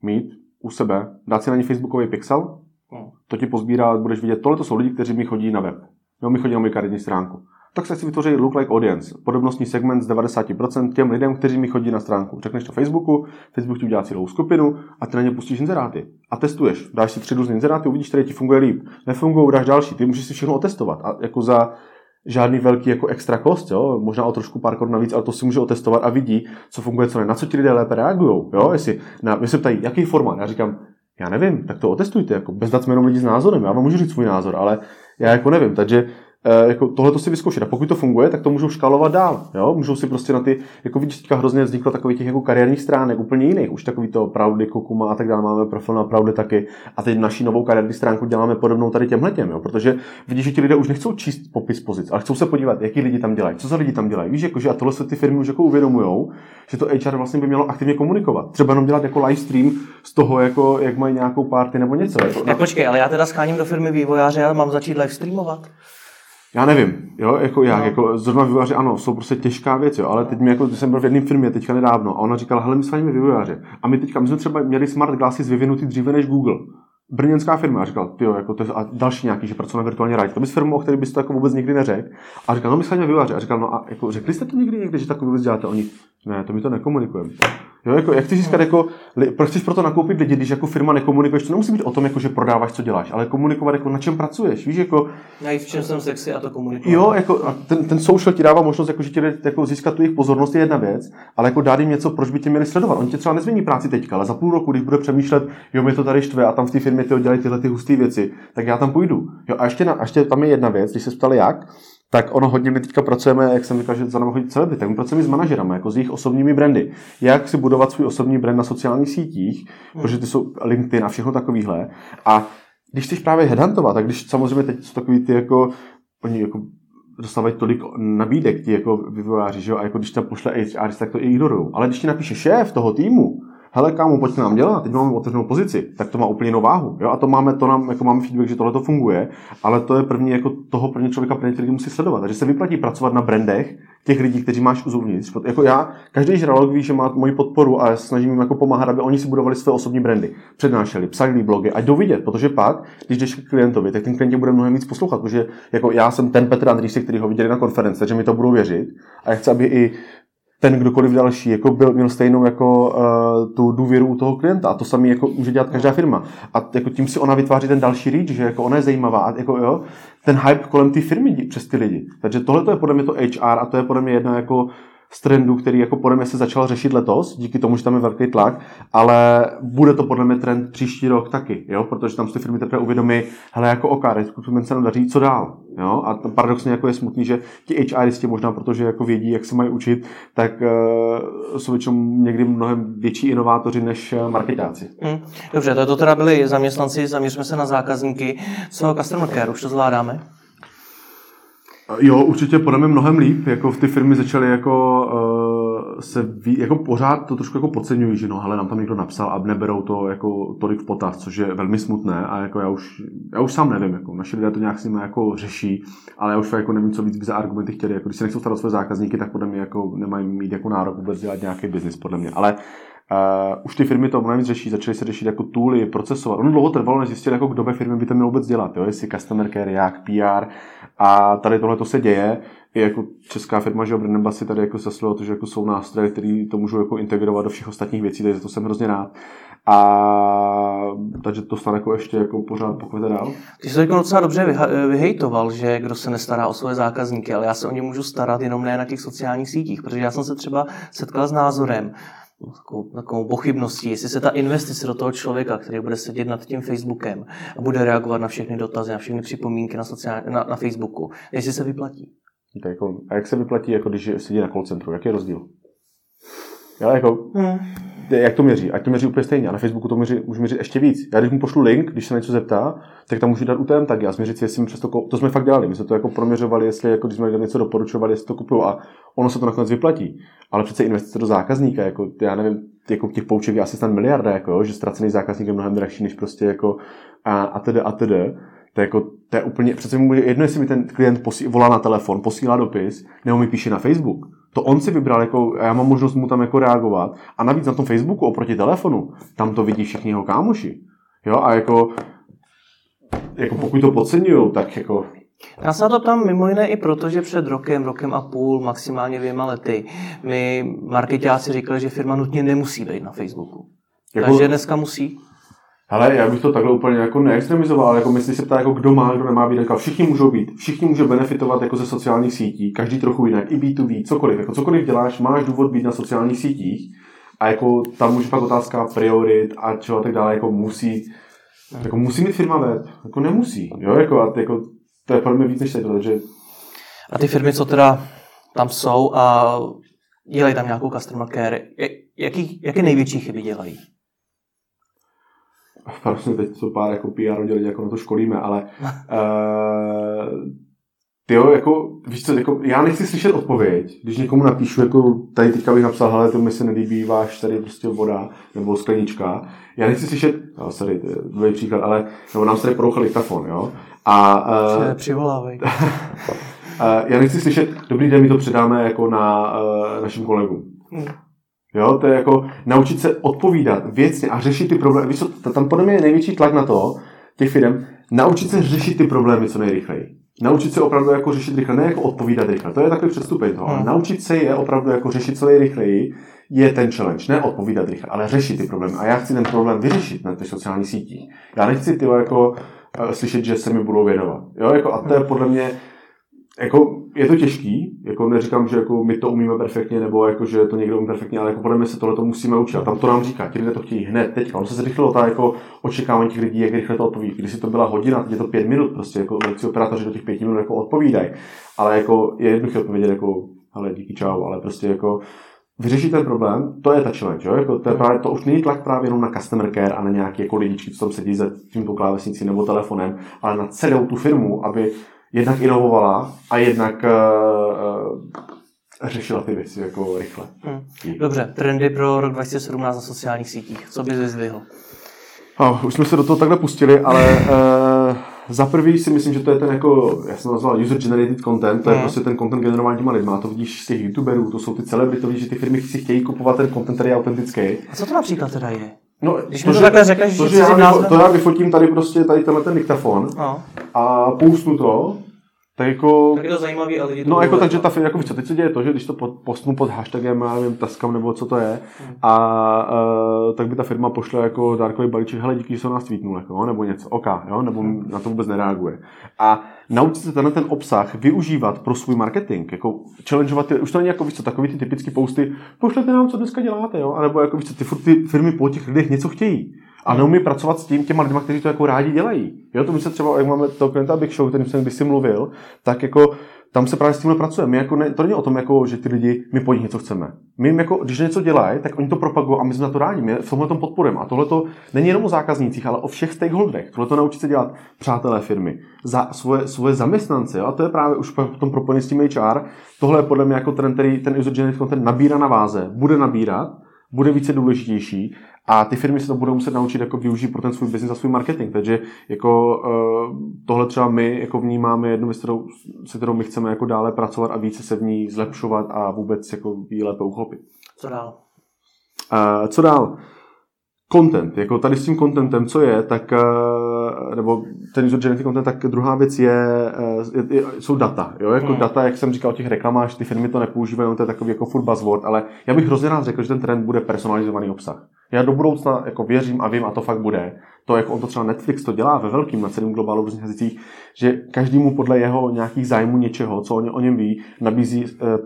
mít u sebe, dát si na ní facebookový pixel. To ti pozbírá, budeš vidět, tohle jsou lidi, kteří mi chodí na web. Jo, mi chodí na moji kariérní stránku tak se si vytvoří look like audience, podobnostní segment z 90% těm lidem, kteří mi chodí na stránku. Řekneš to Facebooku, Facebook ti udělá celou skupinu a ty na ně pustíš inzeráty. A testuješ. Dáš si tři různé inzeráty, uvidíš, které ti funguje líp. Nefungují, dáš další. Ty můžeš si všechno otestovat. A jako za žádný velký jako extra kost, jo? možná o trošku pár korun navíc, ale to si může otestovat a vidí, co funguje, co ne, na co ti lidé lépe reagují. Jo? Jestli, na, mě se ptají, jaký formát, já říkám, já nevím, tak to otestujte, jako. Bez dat jsme jenom lidi s názorem, já vám můžu říct svůj názor, ale já jako nevím, takže jako tohle to si vyzkoušet. A pokud to funguje, tak to můžou škálovat dál. Jo? Můžou si prostě na ty, jako vidíš, teďka hrozně vzniklo takových těch jako kariérních stránek úplně jiných. Už takový to Pravdy, Kokuma a tak dále. Máme profil na Pravdy taky. A teď naší novou kariérní stránku děláme podobnou tady těm, jo? protože vidíš, že ti lidé už nechcou číst popis pozic, ale chcou se podívat, jaký lidi tam dělají, co za lidi tam dělají. Víš, jako, že a tohle se ty firmy už jako uvědomují, že to HR vlastně by mělo aktivně komunikovat. Třeba jenom dělat jako live stream z toho, jako, jak mají nějakou party nebo něco. Jako, ne, počkej, ale já teda scháním do firmy vývojáře a mám začít live streamovat. Já nevím, jo, jako jak, no. jako zrovna vývojáři, ano, jsou prostě těžká věc, jo, ale teď mi jako, jsem byl v jedné firmě teďka nedávno a ona říkala, hele, my s vámi vývojáře. A my teďka, my jsme třeba měli smart glasses vyvinutý dříve než Google brněnská firma. A říkal, jo, jako to je, a další nějaký, že pracuje na virtuální realitě. To bys firmu, o který byste to jako vůbec nikdy neřekl. A říkal, no my jsme vývojáři. A říkal, no a jako, řekli jste to někdy někdy, že takový vůbec děláte? Oni, ne, to my to nekomunikujeme. Jo, jako, jak chceš získat, jako, proč chceš proto nakoupit lidi, když jako firma nekomunikuješ, to nemusí být o tom, jako, že prodáváš, co děláš, ale komunikovat, jako, na čem pracuješ, víš, jako... Já v čem jsem sexy a to komunikovat. Jo, jako, a ten, ten social ti dává možnost, jako, že tě, jako, získat tu jejich pozornost je jedna věc, ale jako dát jim něco, proč by tě měli sledovat. On tě třeba nezmění práci teďka, ale za půl roku, když bude přemýšlet, jo, mě to tady štve a tam v té firmě ty dělají tyhle ty husté věci, tak já tam půjdu. Jo, a ještě, na, a ještě tam je jedna věc, když se ptali jak, tak ono hodně my teďka pracujeme, jak jsem říkal, že za námi chodí celé tak my pracujeme s manažerami, jako s jejich osobními brandy. Jak si budovat svůj osobní brand na sociálních sítích, hmm. protože ty jsou LinkedIn a všechno takovýhle. A když chceš právě headhuntovat, tak když samozřejmě teď jsou takový ty jako, oni jako dostávají tolik nabídek, ti jako vývojáři, že jo, a jako když tam pošle HR, tak to i ignorují. Ale když ti napíše šéf toho týmu, hele kámo, pojď nám dělat, teď máme otevřenou pozici, tak to má úplně jinou váhu. Jo? A to máme, to nám, jako máme feedback, že tohle to funguje, ale to je první, jako toho první člověka, první lidi musí sledovat. Takže se vyplatí pracovat na brandech těch lidí, kteří máš uvnitř. Jako já, každý žralok ví, že má moji podporu a snažím jim jako pomáhat, aby oni si budovali své osobní brandy. Přednášeli, psali blogy a jdou vidět, protože pak, když jdeš k klientovi, tak ten klient bude mnohem víc poslouchat, protože jako já jsem ten Petr Andrýsek, který ho viděli na konferenci, takže mi to budou věřit. A já chci, aby i ten kdokoliv další jako byl, měl stejnou jako uh, tu důvěru u toho klienta a to samé jako může dělat každá firma. A jako tím si ona vytváří ten další reach, že jako ona je zajímavá a jako jo, ten hype kolem té firmy přes ty lidi. Takže tohle je podle mě to HR a to je podle mě jedna jako z trendů, který jako podle mě se začal řešit letos, díky tomu, že tam je velký tlak, ale bude to podle mě trend příští rok taky, jo? protože tam ty firmy teprve uvědomí, hele, jako OK, recruitment se nám daří, co dál. Jo? A paradoxně jako je smutný, že ti HRisti možná, protože jako vědí, jak se mají učit, tak uh, jsou většinou někdy mnohem větší inovátoři než eh, marketáci. Hmm. Dobře, to, to teda byli zaměstnanci, zaměřme se na zákazníky. Co customer care, už to zvládáme? Jo, určitě podle mě mnohem líp, jako v ty firmy začaly jako uh, se ví, jako pořád to trošku jako podceňují, že no, hele, nám tam někdo napsal a neberou to jako tolik v potaz, což je velmi smutné a jako já už, já už sám nevím, jako naši lidé to nějak s nimi jako řeší, ale já už jako nevím, co víc by za argumenty chtěli, jako když se nechcou starat své zákazníky, tak podle mě jako nemají mít jako nárok vůbec dělat nějaký biznis, podle mě, ale Uh, už ty firmy to mnohem řeší, začaly se řešit jako tooly, procesovat. Ono dlouho trvalo, než zjistili, jako kdo ve firmě by to měl vůbec dělat, jo? jestli customer care, jak PR. A tady tohle to se děje. I jako česká firma, že Brand si tady jako zasloužilo to, že jako jsou nástroje, které to můžou jako integrovat do všech ostatních věcí, takže to jsem hrozně rád. A takže to stane jako ještě jako pořád pokvete dál. Ty jsi to jako docela dobře vyhejtoval, že kdo se nestará o své zákazníky, ale já se o ně můžu starat jenom ne na těch sociálních sítích, protože já jsem se třeba setkal s názorem, takovou, takovou pochybností, jestli se ta investice do toho člověka, který bude sedět nad tím Facebookem a bude reagovat na všechny dotazy, na všechny připomínky na, sociál, na, na Facebooku, jestli se vyplatí. Tak jako, a jak se vyplatí, jako když sedí na call centru? Jaký je rozdíl? Já jako, hmm jak to měří? Ať to měří úplně stejně. A na Facebooku to měří, můžu měřit ještě víc. Já když mu pošlu link, když se na něco zeptá, tak tam můžu dát UTM taky a změřit si, jestli přes to, to jsme fakt dělali. My jsme to jako proměřovali, jestli jako když jsme něco doporučovali, jestli to kupuju a ono se to nakonec vyplatí. Ale přece investice do zákazníka, jako já nevím, jako těch pouček je asi snad miliarda, jako, že ztracený zákazník je mnohem drahší než prostě jako a, a tedy a tedy. To je, jako, to je úplně, přece mu jedno, jestli mi ten klient posí, volá na telefon, posílá dopis, nebo mi píše na Facebook. To on si vybral, jako, já mám možnost mu tam jako reagovat. A navíc na tom Facebooku oproti telefonu, tam to vidí všichni jeho kámoši. Jo, a jako, jako pokud to podceňují, tak jako já se na to tam mimo jiné i proto, že před rokem, rokem a půl, maximálně dvěma lety, mi marketáci říkali, že firma nutně nemusí být na Facebooku. Jako... Takže dneska musí. Hele, já bych to takhle úplně jako neextremizoval, ale jako myslím se ptá, jako kdo má, kdo nemá být. Jako všichni můžou být, všichni můžou benefitovat jako ze sociálních sítí, každý trochu jinak, i B2B, cokoliv, jako cokoliv děláš, máš důvod být na sociálních sítích a jako tam může pak otázka priorit a čo a tak dále, jako musí, jako musí mít firma web, jako nemusí, jo, jako, a jako to je pro mě víc než teď, takže... A ty firmy, co teda tam jsou a dělají tam nějakou customer care, jaký, jaké největší chyby dělají? Vlastně teď to pár jako PR dělat, jako na to školíme, ale uh, ty jo, jako, víš co, jako, já nechci slyšet odpověď, když někomu napíšu, jako tady teďka bych napsal, hele, to mi se nelíbí, váš tady prostě voda nebo sklenička. Já nechci slyšet, no, sorry, to je příklad, ale nebo nám se tady porouchal diktafon, jo. A, uh, Přivolávej. uh, já nechci slyšet, dobrý den, my to předáme jako na uh, našim kolegům. Hmm. Jo, to je jako naučit se odpovídat věcně a řešit ty problémy. Víš co, tam podle mě je největší tlak na to, těch firm, naučit se řešit ty problémy co nejrychleji. Naučit se opravdu jako řešit rychle, ne jako odpovídat rychle. To je takový přestupeň toho. Hmm. naučit se je opravdu jako řešit co nejrychleji je ten challenge. Ne odpovídat rychle, ale řešit ty problémy. A já chci ten problém vyřešit na těch sociálních sítích. Já nechci ty jako uh, slyšet, že se mi budou věnovat. Jo, jako, a to je podle mě jako je to těžký, jako neříkám, že jako my to umíme perfektně, nebo jako, že to někdo umí perfektně, ale jako podle mě se tohle to musíme učit. A tam to nám říká, ti lidé to chtějí hned, teďka. On se zrychlilo ta jako očekávání těch lidí, jak rychle to odpoví. Když si to byla hodina, teď je to pět minut, prostě jako lekci operátoři do těch pěti minut jako odpovídají. Ale jako je jednoduché odpovědět jako, ale díky čau, ale prostě jako vyřešit ten problém, to je ta challenge, jo? Jako to, je právě, to už není tlak právě jenom na customer care a na nějaké jako lidičky, co tam sedí za tím klávesnicí nebo telefonem, ale na celou tu firmu, aby jednak inovovala a jednak uh, uh, řešila ty věci jako rychle. Hmm. Dobře, trendy pro rok 2017 na sociálních sítích. Co bys vyzdvihl? Oh, už jsme se do toho takhle pustili, ale uh, za prvý si myslím, že to je ten jako, já jsem nazval user-generated content, to je hmm. prostě ten content generovaný těma lidma. To vidíš z těch youtuberů, to jsou ty celebrity, to vidíš, že ty firmy si chtějí kupovat ten content, který je autentický. A co to například teda je? No, Když to, to takhle řekneš, to, že, že já, vyfo, to já vyfotím tady prostě tady tenhle ten diktafon no. a poustnu to, tak jako... Tak je to zajímavý, ale lidi to No jako takže ta jako víš co, teď se děje to, že když to postnu pod hashtagem, já nevím, taskam nebo co to je, hmm. a uh, tak by ta firma pošle jako dárkový balíček, hele díky, že se nás tweetnul, jako, nebo něco, ok, jo, nebo hmm. na to vůbec nereaguje. A naučit se tenhle ten obsah využívat pro svůj marketing, jako challengeovat, ty, už to není jako víš co, takový ty typický posty, pošlete nám, co dneska děláte, jo, anebo jako víš co, ty, ty firmy po těch lidech něco chtějí a neumí pracovat s tím těma lidma, kteří to jako rádi dělají. Jo, to my se třeba, jak máme to klienta Big Show, kterým jsem kdysi mluvil, tak jako tam se právě s tímhle pracujeme. My jako ne, to není o tom, jako, že ty lidi, my po nich něco chceme. My jim jako, když něco dělají, tak oni to propagují a my jsme na to rádi. My v tomhle tom podporujeme. A tohle to není jenom o zákaznících, ale o všech stakeholderech. Tohle to naučit se dělat přátelé firmy, za svoje, svoje zaměstnance. Jo? A to je právě už v tom propojení s tím HR. Tohle je podle mě jako ten, který ten user generated content nabírá na váze, bude nabírat, bude více důležitější a ty firmy se to budou muset naučit jako využít pro ten svůj business a svůj marketing. Takže jako uh, tohle třeba my jako vnímáme jednu věc, kterou, se kterou my chceme jako dále pracovat a více se v ní zlepšovat a vůbec jako ji lépe uchopit. Co dál? Uh, co dál? Content, jako tady s tím contentem, co je, tak, uh, nebo ten user generated content, tak druhá věc je, je, je jsou data. Jo? Jako hmm. data, jak jsem říkal o těch reklamách, ty firmy to nepoužívají, to je takový jako furt buzzword, ale já bych hrozně rád řekl, že ten trend bude personalizovaný obsah. Já do budoucna jako věřím a vím, a to fakt bude. To, jako on to třeba Netflix to dělá ve velkým na celém globálu v různých jazycích, že každému podle jeho nějakých zájmů něčeho, co o něm ví, nabízí eh,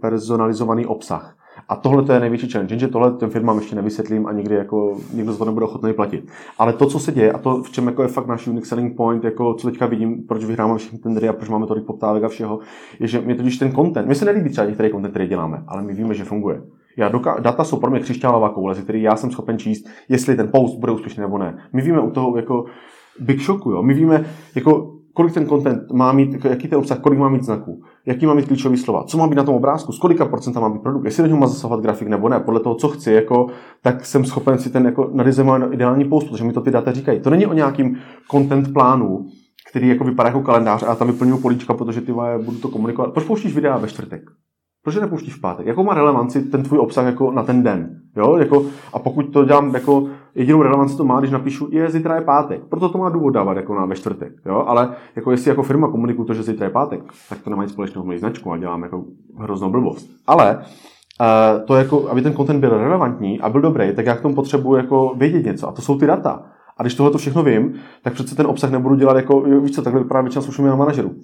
personalizovaný obsah. A tohle to je největší challenge, že tohle těm firmám ještě nevysvětlím a nikdy jako někdo z toho nebude ochotný platit. Ale to, co se děje a to, v čem jako je fakt náš unique selling point, jako co teďka vidím, proč vyhráváme všechny tendery a proč máme tolik poptávek a všeho, je, že mě totiž ten content, my se nelíbí třeba některý content, který děláme, ale my víme, že funguje. Já doka- data jsou pro mě křišťálová koule, ze který já jsem schopen číst, jestli ten post bude úspěšný nebo ne. My víme u toho jako big shocku, jo. My víme, jako kolik ten content má mít, jako jaký ten obsah, kolik má mít znaků, jaký má mít klíčový slova, co má být na tom obrázku, z kolika procenta má být produkt, jestli do něho má zasahovat grafik nebo ne, podle toho, co chci, jako, tak jsem schopen si ten jako nadizajnovat ideální post, protože mi to ty data říkají. To není o nějakým content plánu, který jako vypadá jako kalendář a já tam vyplňuji políčka, protože ty budu to komunikovat. Proč pouštíš videa ve čtvrtek? Proč nepouštíš v pátek? Jakou má relevanci ten tvůj obsah jako na ten den? Jo? Jako, a pokud to dělám jako jedinou relevanci to má, když napíšu, je zítra je pátek. Proto to má důvod dávat jako na ve čtvrtek. Jo? Ale jako jestli jako firma komunikuju to, že zítra je pátek, tak to nemá nic společného s mojí značkou a dělám jako hroznou blbost. Ale uh, to jako, aby ten content byl relevantní a byl dobrý, tak já k tomu potřebuji jako vědět něco. A to jsou ty data. A když tohle to všechno vím, tak přece ten obsah nebudu dělat jako, víš co, takhle vypadá většina media manažerů.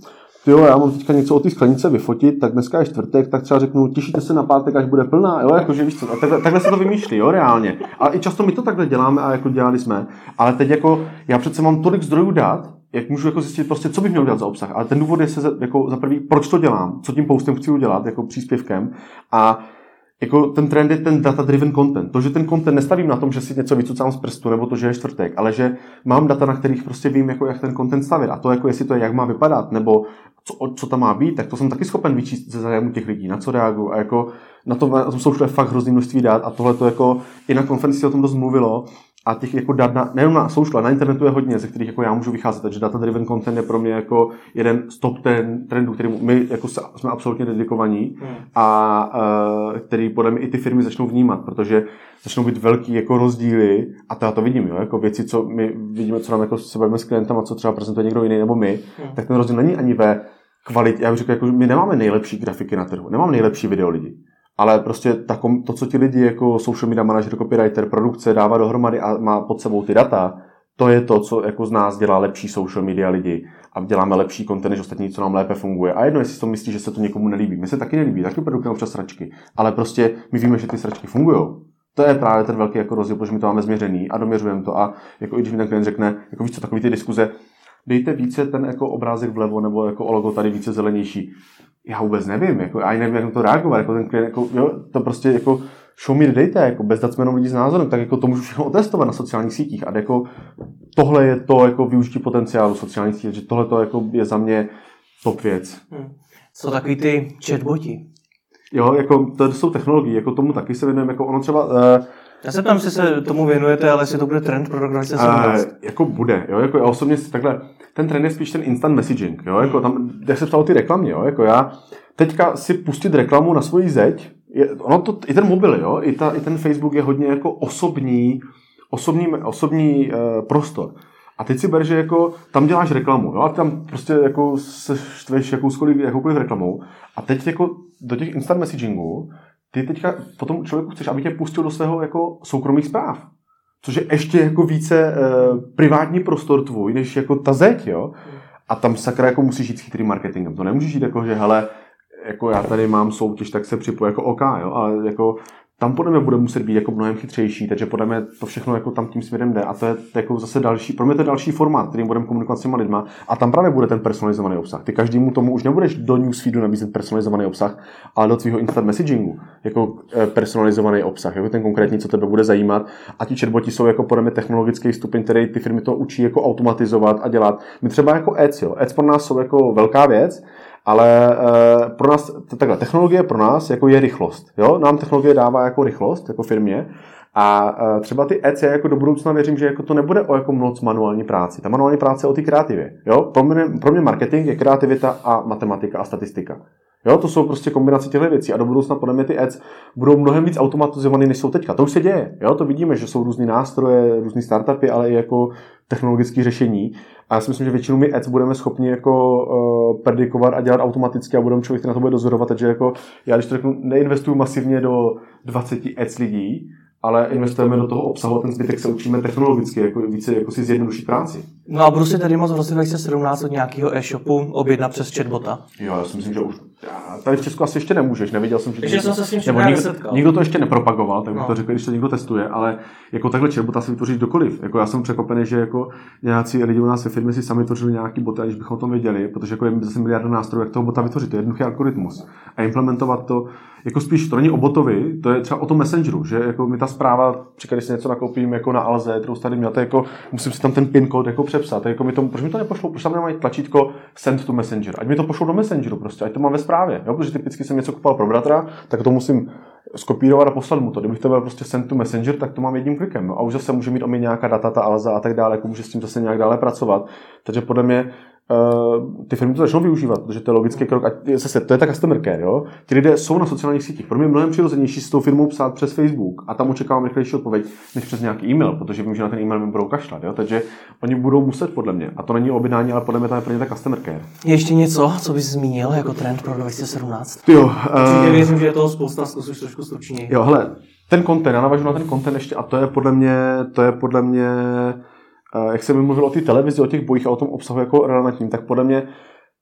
Ty jo, já mám teďka něco o té sklenice vyfotit, tak dneska je čtvrtek, tak třeba řeknu, těšíte se na pátek, až bude plná, jo, jakože víš co, a takhle, takhle se to vymýšlí, jo, reálně. A i často my to takhle děláme a jako dělali jsme, ale teď jako, já přece mám tolik zdrojů dát, jak můžu jako zjistit prostě, co bych měl dělat za obsah. Ale ten důvod je se jako za prvý, proč to dělám, co tím postem chci udělat, jako příspěvkem. A jako ten trend je ten data-driven content. To, že ten content nestavím na tom, že si něco vycucám z prstu, nebo to, že je čtvrtek, ale že mám data, na kterých prostě vím, jako jak ten content stavit. A to, jako jestli to je, jak má vypadat, nebo co, co tam má být, tak to jsem taky schopen vyčíst ze zájmu těch lidí, na co reagují. A jako na tom, na tom jsou fakt hrozný množství dát a tohle to jako i na konferenci o tom dost mluvilo, a těch jako dat na, nejenom na social, na internetu je hodně, ze kterých jako já můžu vycházet, takže data-driven content je pro mě jako jeden z top ten trendů, který my jako jsme absolutně dedikovaní hmm. a uh, který podle mě i ty firmy začnou vnímat, protože začnou být velký jako rozdíly a to já to vidím, jo, jako věci, co my vidíme, co nám jako se bavíme s klientem a co třeba prezentuje někdo jiný nebo my, hmm. tak ten rozdíl není ani ve kvalitě, já bych řekl, jako, my nemáme nejlepší grafiky na trhu, nemáme nejlepší video lidi ale prostě ta, to, co ti lidi jako social media manager, copywriter, produkce dává dohromady a má pod sebou ty data, to je to, co jako z nás dělá lepší social media lidi a děláme lepší content než ostatní, co nám lépe funguje. A jedno, jestli to myslí, že se to někomu nelíbí. Mně se taky nelíbí, taky produkujeme občas sračky, ale prostě my víme, že ty sračky fungují. To je právě ten velký jako rozdíl, protože my to máme změřený a doměřujeme to. A jako i když mi ten klient řekne, jako víš co, takový ty diskuze, dejte více ten jako obrázek vlevo nebo jako logo tady více zelenější já vůbec nevím, jako, já nevím, jak na to reagovat, jako ten klient, jako, jo, to prostě jako show me the data, jako bez dat lidi s názorem, tak jako to můžu všechno otestovat na sociálních sítích a jako tohle je to jako využití potenciálu sociálních sítí, že tohle to jako je za mě top věc. Hmm. Co takový ty chatboti? Jo, jako to jsou technologie, jako tomu taky se věnujeme, jako ono třeba... Uh, já se tam, jestli se tomu věnujete, ale jestli to bude trend pro rok 2017. Uh, jako bude, jo, jako já osobně si takhle, ten trend je spíš ten instant messaging, jo, jako tam, jak se ptalo ty reklamy, jo, jako já teďka si pustit reklamu na svoji zeď, je, ono to, i ten mobil, jo, i, ta, i ten Facebook je hodně jako osobní, osobní, osobní uh, prostor. A teď si ber, že jako tam děláš reklamu, jo, a tam prostě jako se štveš jakoukoliv, jakoukoliv reklamou. A teď jako do těch instant messagingů, ty teďka potom člověku chceš, aby tě pustil do svého jako soukromých zpráv. Což je ještě jako více uh, privátní prostor tvůj, než jako ta zeď, jo. A tam sakra jako musíš jít s chytrým marketingem. To nemůžeš jít jako, že hele, jako já tady mám soutěž, tak se připoju jako OK, jo, ale jako tam podle mě bude muset být jako mnohem chytřejší, takže podle mě to všechno jako tam tím směrem jde. A to je jako zase další, pro mě to je další formát, kterým budeme komunikovat s těma lidma. A tam právě bude ten personalizovaný obsah. Ty každému tomu už nebudeš do newsfeedu nabízet personalizovaný obsah, ale do tvého instant messagingu jako eh, personalizovaný obsah, jako ten konkrétní, co tebe bude zajímat. A ti chatboti jsou jako podle mě technologický stupeň, který ty firmy to učí jako automatizovat a dělat. My třeba jako Ads, jo, Ads pro nás jsou jako velká věc, ale uh, pro nás, takhle, technologie pro nás jako je rychlost. Jo? Nám technologie dává jako rychlost, jako firmě. A uh, třeba ty EC jako do budoucna věřím, že jako to nebude o jako moc manuální práci. Ta manuální práce je o té kreativě. Jo? Pro, mě, pro mě marketing je kreativita a matematika a statistika. Jo, to jsou prostě kombinace těchto věcí a do budoucna podle mě ty ads budou mnohem víc automatizované, než jsou teďka. To už se děje. Jo, to vidíme, že jsou různé nástroje, různé startupy, ale i jako technologické řešení. A já si myslím, že většinu my ads budeme schopni jako uh, predikovat a dělat automaticky a budeme člověk, který na to bude dozorovat. Takže jako já, když to řeknu, neinvestuju masivně do 20 ads lidí, ale investujeme do toho obsahu a ten zbytek se učíme technologicky, jako více jako si zjednodušit práci. No a budu si tady moc v roce 2017 od nějakého e-shopu objednat přes chatbota? Jo, já si myslím, že už tady v Česku asi ještě nemůžeš, neviděl jsem, že... Takže jsem se s tím nebo nikdo, nikdo, to ještě nepropagoval, tak bych no. to řekl, když to někdo testuje, ale jako takhle chatbota si vytvoří kdokoliv. Jako já jsem překvapený, že jako nějací lidi u nás ve firmě si sami vytvořili nějaký bot, aniž bychom o tom věděli, protože jako je zase miliarda nástrojů, jak toho bota vytvořit. To je jednoduchý algoritmus. A implementovat to, jako spíš to není o botovi, to je třeba o tom messengeru, že jako mi ta zpráva, čeká, když si něco nakoupím jako na Alze, kterou tady měl, to jako, musím si tam ten pin kód jako přepsat. Jako mi to, proč mi to nepošlo, proč tam nemají tlačítko send to messenger, ať mi to pošlo do messengeru prostě, ať to mám ve zprávě, jo? protože typicky jsem něco kupoval pro bratra, tak to musím skopírovat a poslat mu to. Kdybych to byl prostě send to messenger, tak to mám jedním klikem. A už zase může mít o mě nějaká data, ta Alza a tak dále, jako může s tím zase nějak dále pracovat. Takže podle mě Uh, ty firmy to začnou využívat, protože to je logický krok. A zase, to je ta customer care, jo? Ti lidé jsou na sociálních sítích. Pro mě je mnohem přirozenější s tou firmou psát přes Facebook a tam očekávám rychlejší odpověď, než přes nějaký e-mail, protože vím, že na ten e-mail mi budou kašlat. Jo? Takže oni budou muset podle mě. A to není objednání, ale podle mě to je pro ně ta customer care. Je ještě něco, co bys zmínil jako trend pro 2017? Jo, uh... věřím, že je toho spousta, zkusíš trošku stručněji. Jo, hele, ten content, já navážu na ten content ještě a to je podle mě, to je podle mě jak jsem mluvil o té televizi, o těch bojích a o tom obsahu jako relevantním, tak podle mě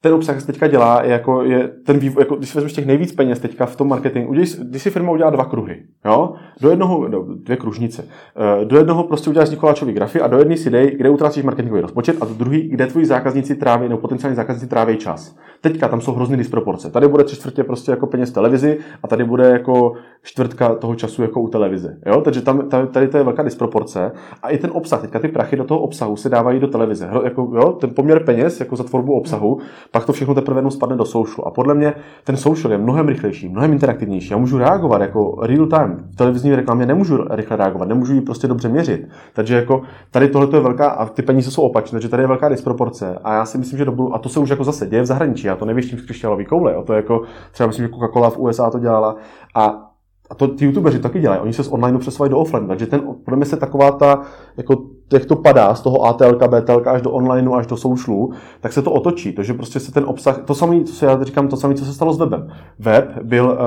ten obsah se teďka dělá, je jako, je ten vývoj, jako, když vezmeš těch nejvíc peněz teďka v tom marketingu, udělej, když si firma udělá dva kruhy, jo? do jednoho, do, dvě kružnice, eh, do jednoho prostě uděláš Nikoláčový grafy a do jedné si dej, kde utrácíš marketingový rozpočet a do druhý, kde tvoji zákazníci tráví, nebo potenciální zákazníci tráví čas. Teďka tam jsou hrozný disproporce. Tady bude tři čtvrtě prostě jako peněz televizi a tady bude jako čtvrtka toho času jako u televize. Jo? Takže tam, tady to je velká disproporce. A i ten obsah, teďka ty prachy do toho obsahu se dávají do televize. Jako, jo? Ten poměr peněz jako za tvorbu obsahu, pak to všechno teprve jenom spadne do social. A podle mě ten social je mnohem rychlejší, mnohem interaktivnější. Já můžu reagovat jako real time. V televizní reklamě nemůžu rychle reagovat, nemůžu ji prostě dobře měřit. Takže jako tady tohle je velká, a ty peníze jsou opačné, takže tady je velká disproporce. A já si myslím, že do budou, a to se už jako zase děje v zahraničí, já to nevěštím z křišťálový koule, jo? to je jako třeba myslím, že Coca-Cola v USA to dělala. A a to ty youtubeři taky dělají, oni se z online přesouvají do offline, takže ten, podle mě se taková ta, jako jak to padá z toho ATL, BTL až do online, až do socialu, tak se to otočí, takže prostě se ten obsah, to samé, co já říkám, to samé, co se stalo s webem. Web byl,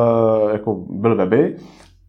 uh, jako byl weby,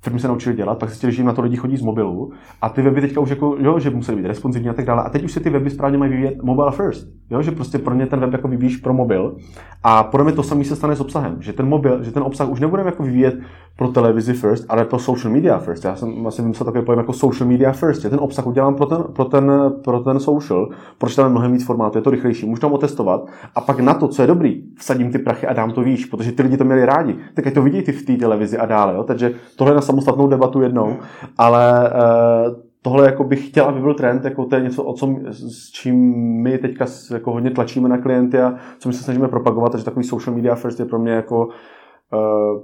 firmy se naučili dělat, pak zjistili, že jim na to lidi chodí z mobilu a ty weby teďka už jako, jo, že musí být responsivní a tak dále. A teď už se ty weby správně mají vyvíjet mobile first, jo, že prostě pro ně ten web jako vyvíjíš pro mobil a podle mě to samé se stane s obsahem, že ten mobil, že ten obsah už nebudeme jako vyvíjet pro televizi first, ale pro social media first. Já jsem asi vymyslel takový pojem jako social media first. Já ten obsah udělám pro ten, pro ten, pro ten social, protože tam je mnohem víc formátů, je to rychlejší, můžu tam otestovat a pak na to, co je dobrý, vsadím ty prachy a dám to výš, protože ty lidi to měli rádi. Tak to vidí ty v té televizi a dále. Jo? Takže tohle na samostatnou debatu jednou, ale uh, tohle jako bych chtěl, aby byl trend, jako to je něco, o com, s čím my teďka jako hodně tlačíme na klienty a co my se snažíme propagovat, takže takový social media first je pro mě jako uh,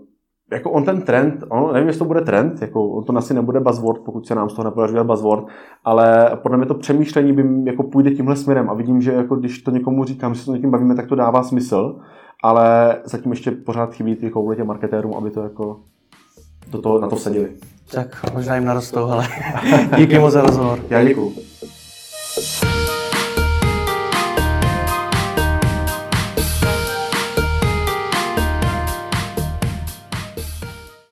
jako on ten trend, on, nevím, jestli to bude trend, jako on to asi nebude buzzword, pokud se nám z toho nepodaří dělat buzzword, ale podle mě to přemýšlení by jako půjde tímhle směrem a vidím, že jako když to někomu říkám, že se to někým bavíme, tak to dává smysl, ale zatím ještě pořád chybí ty těm marketérům, aby to jako do toho, na to seděli. Tak možná jim narostou, ale díky moc za rozhovor. Já děkuju.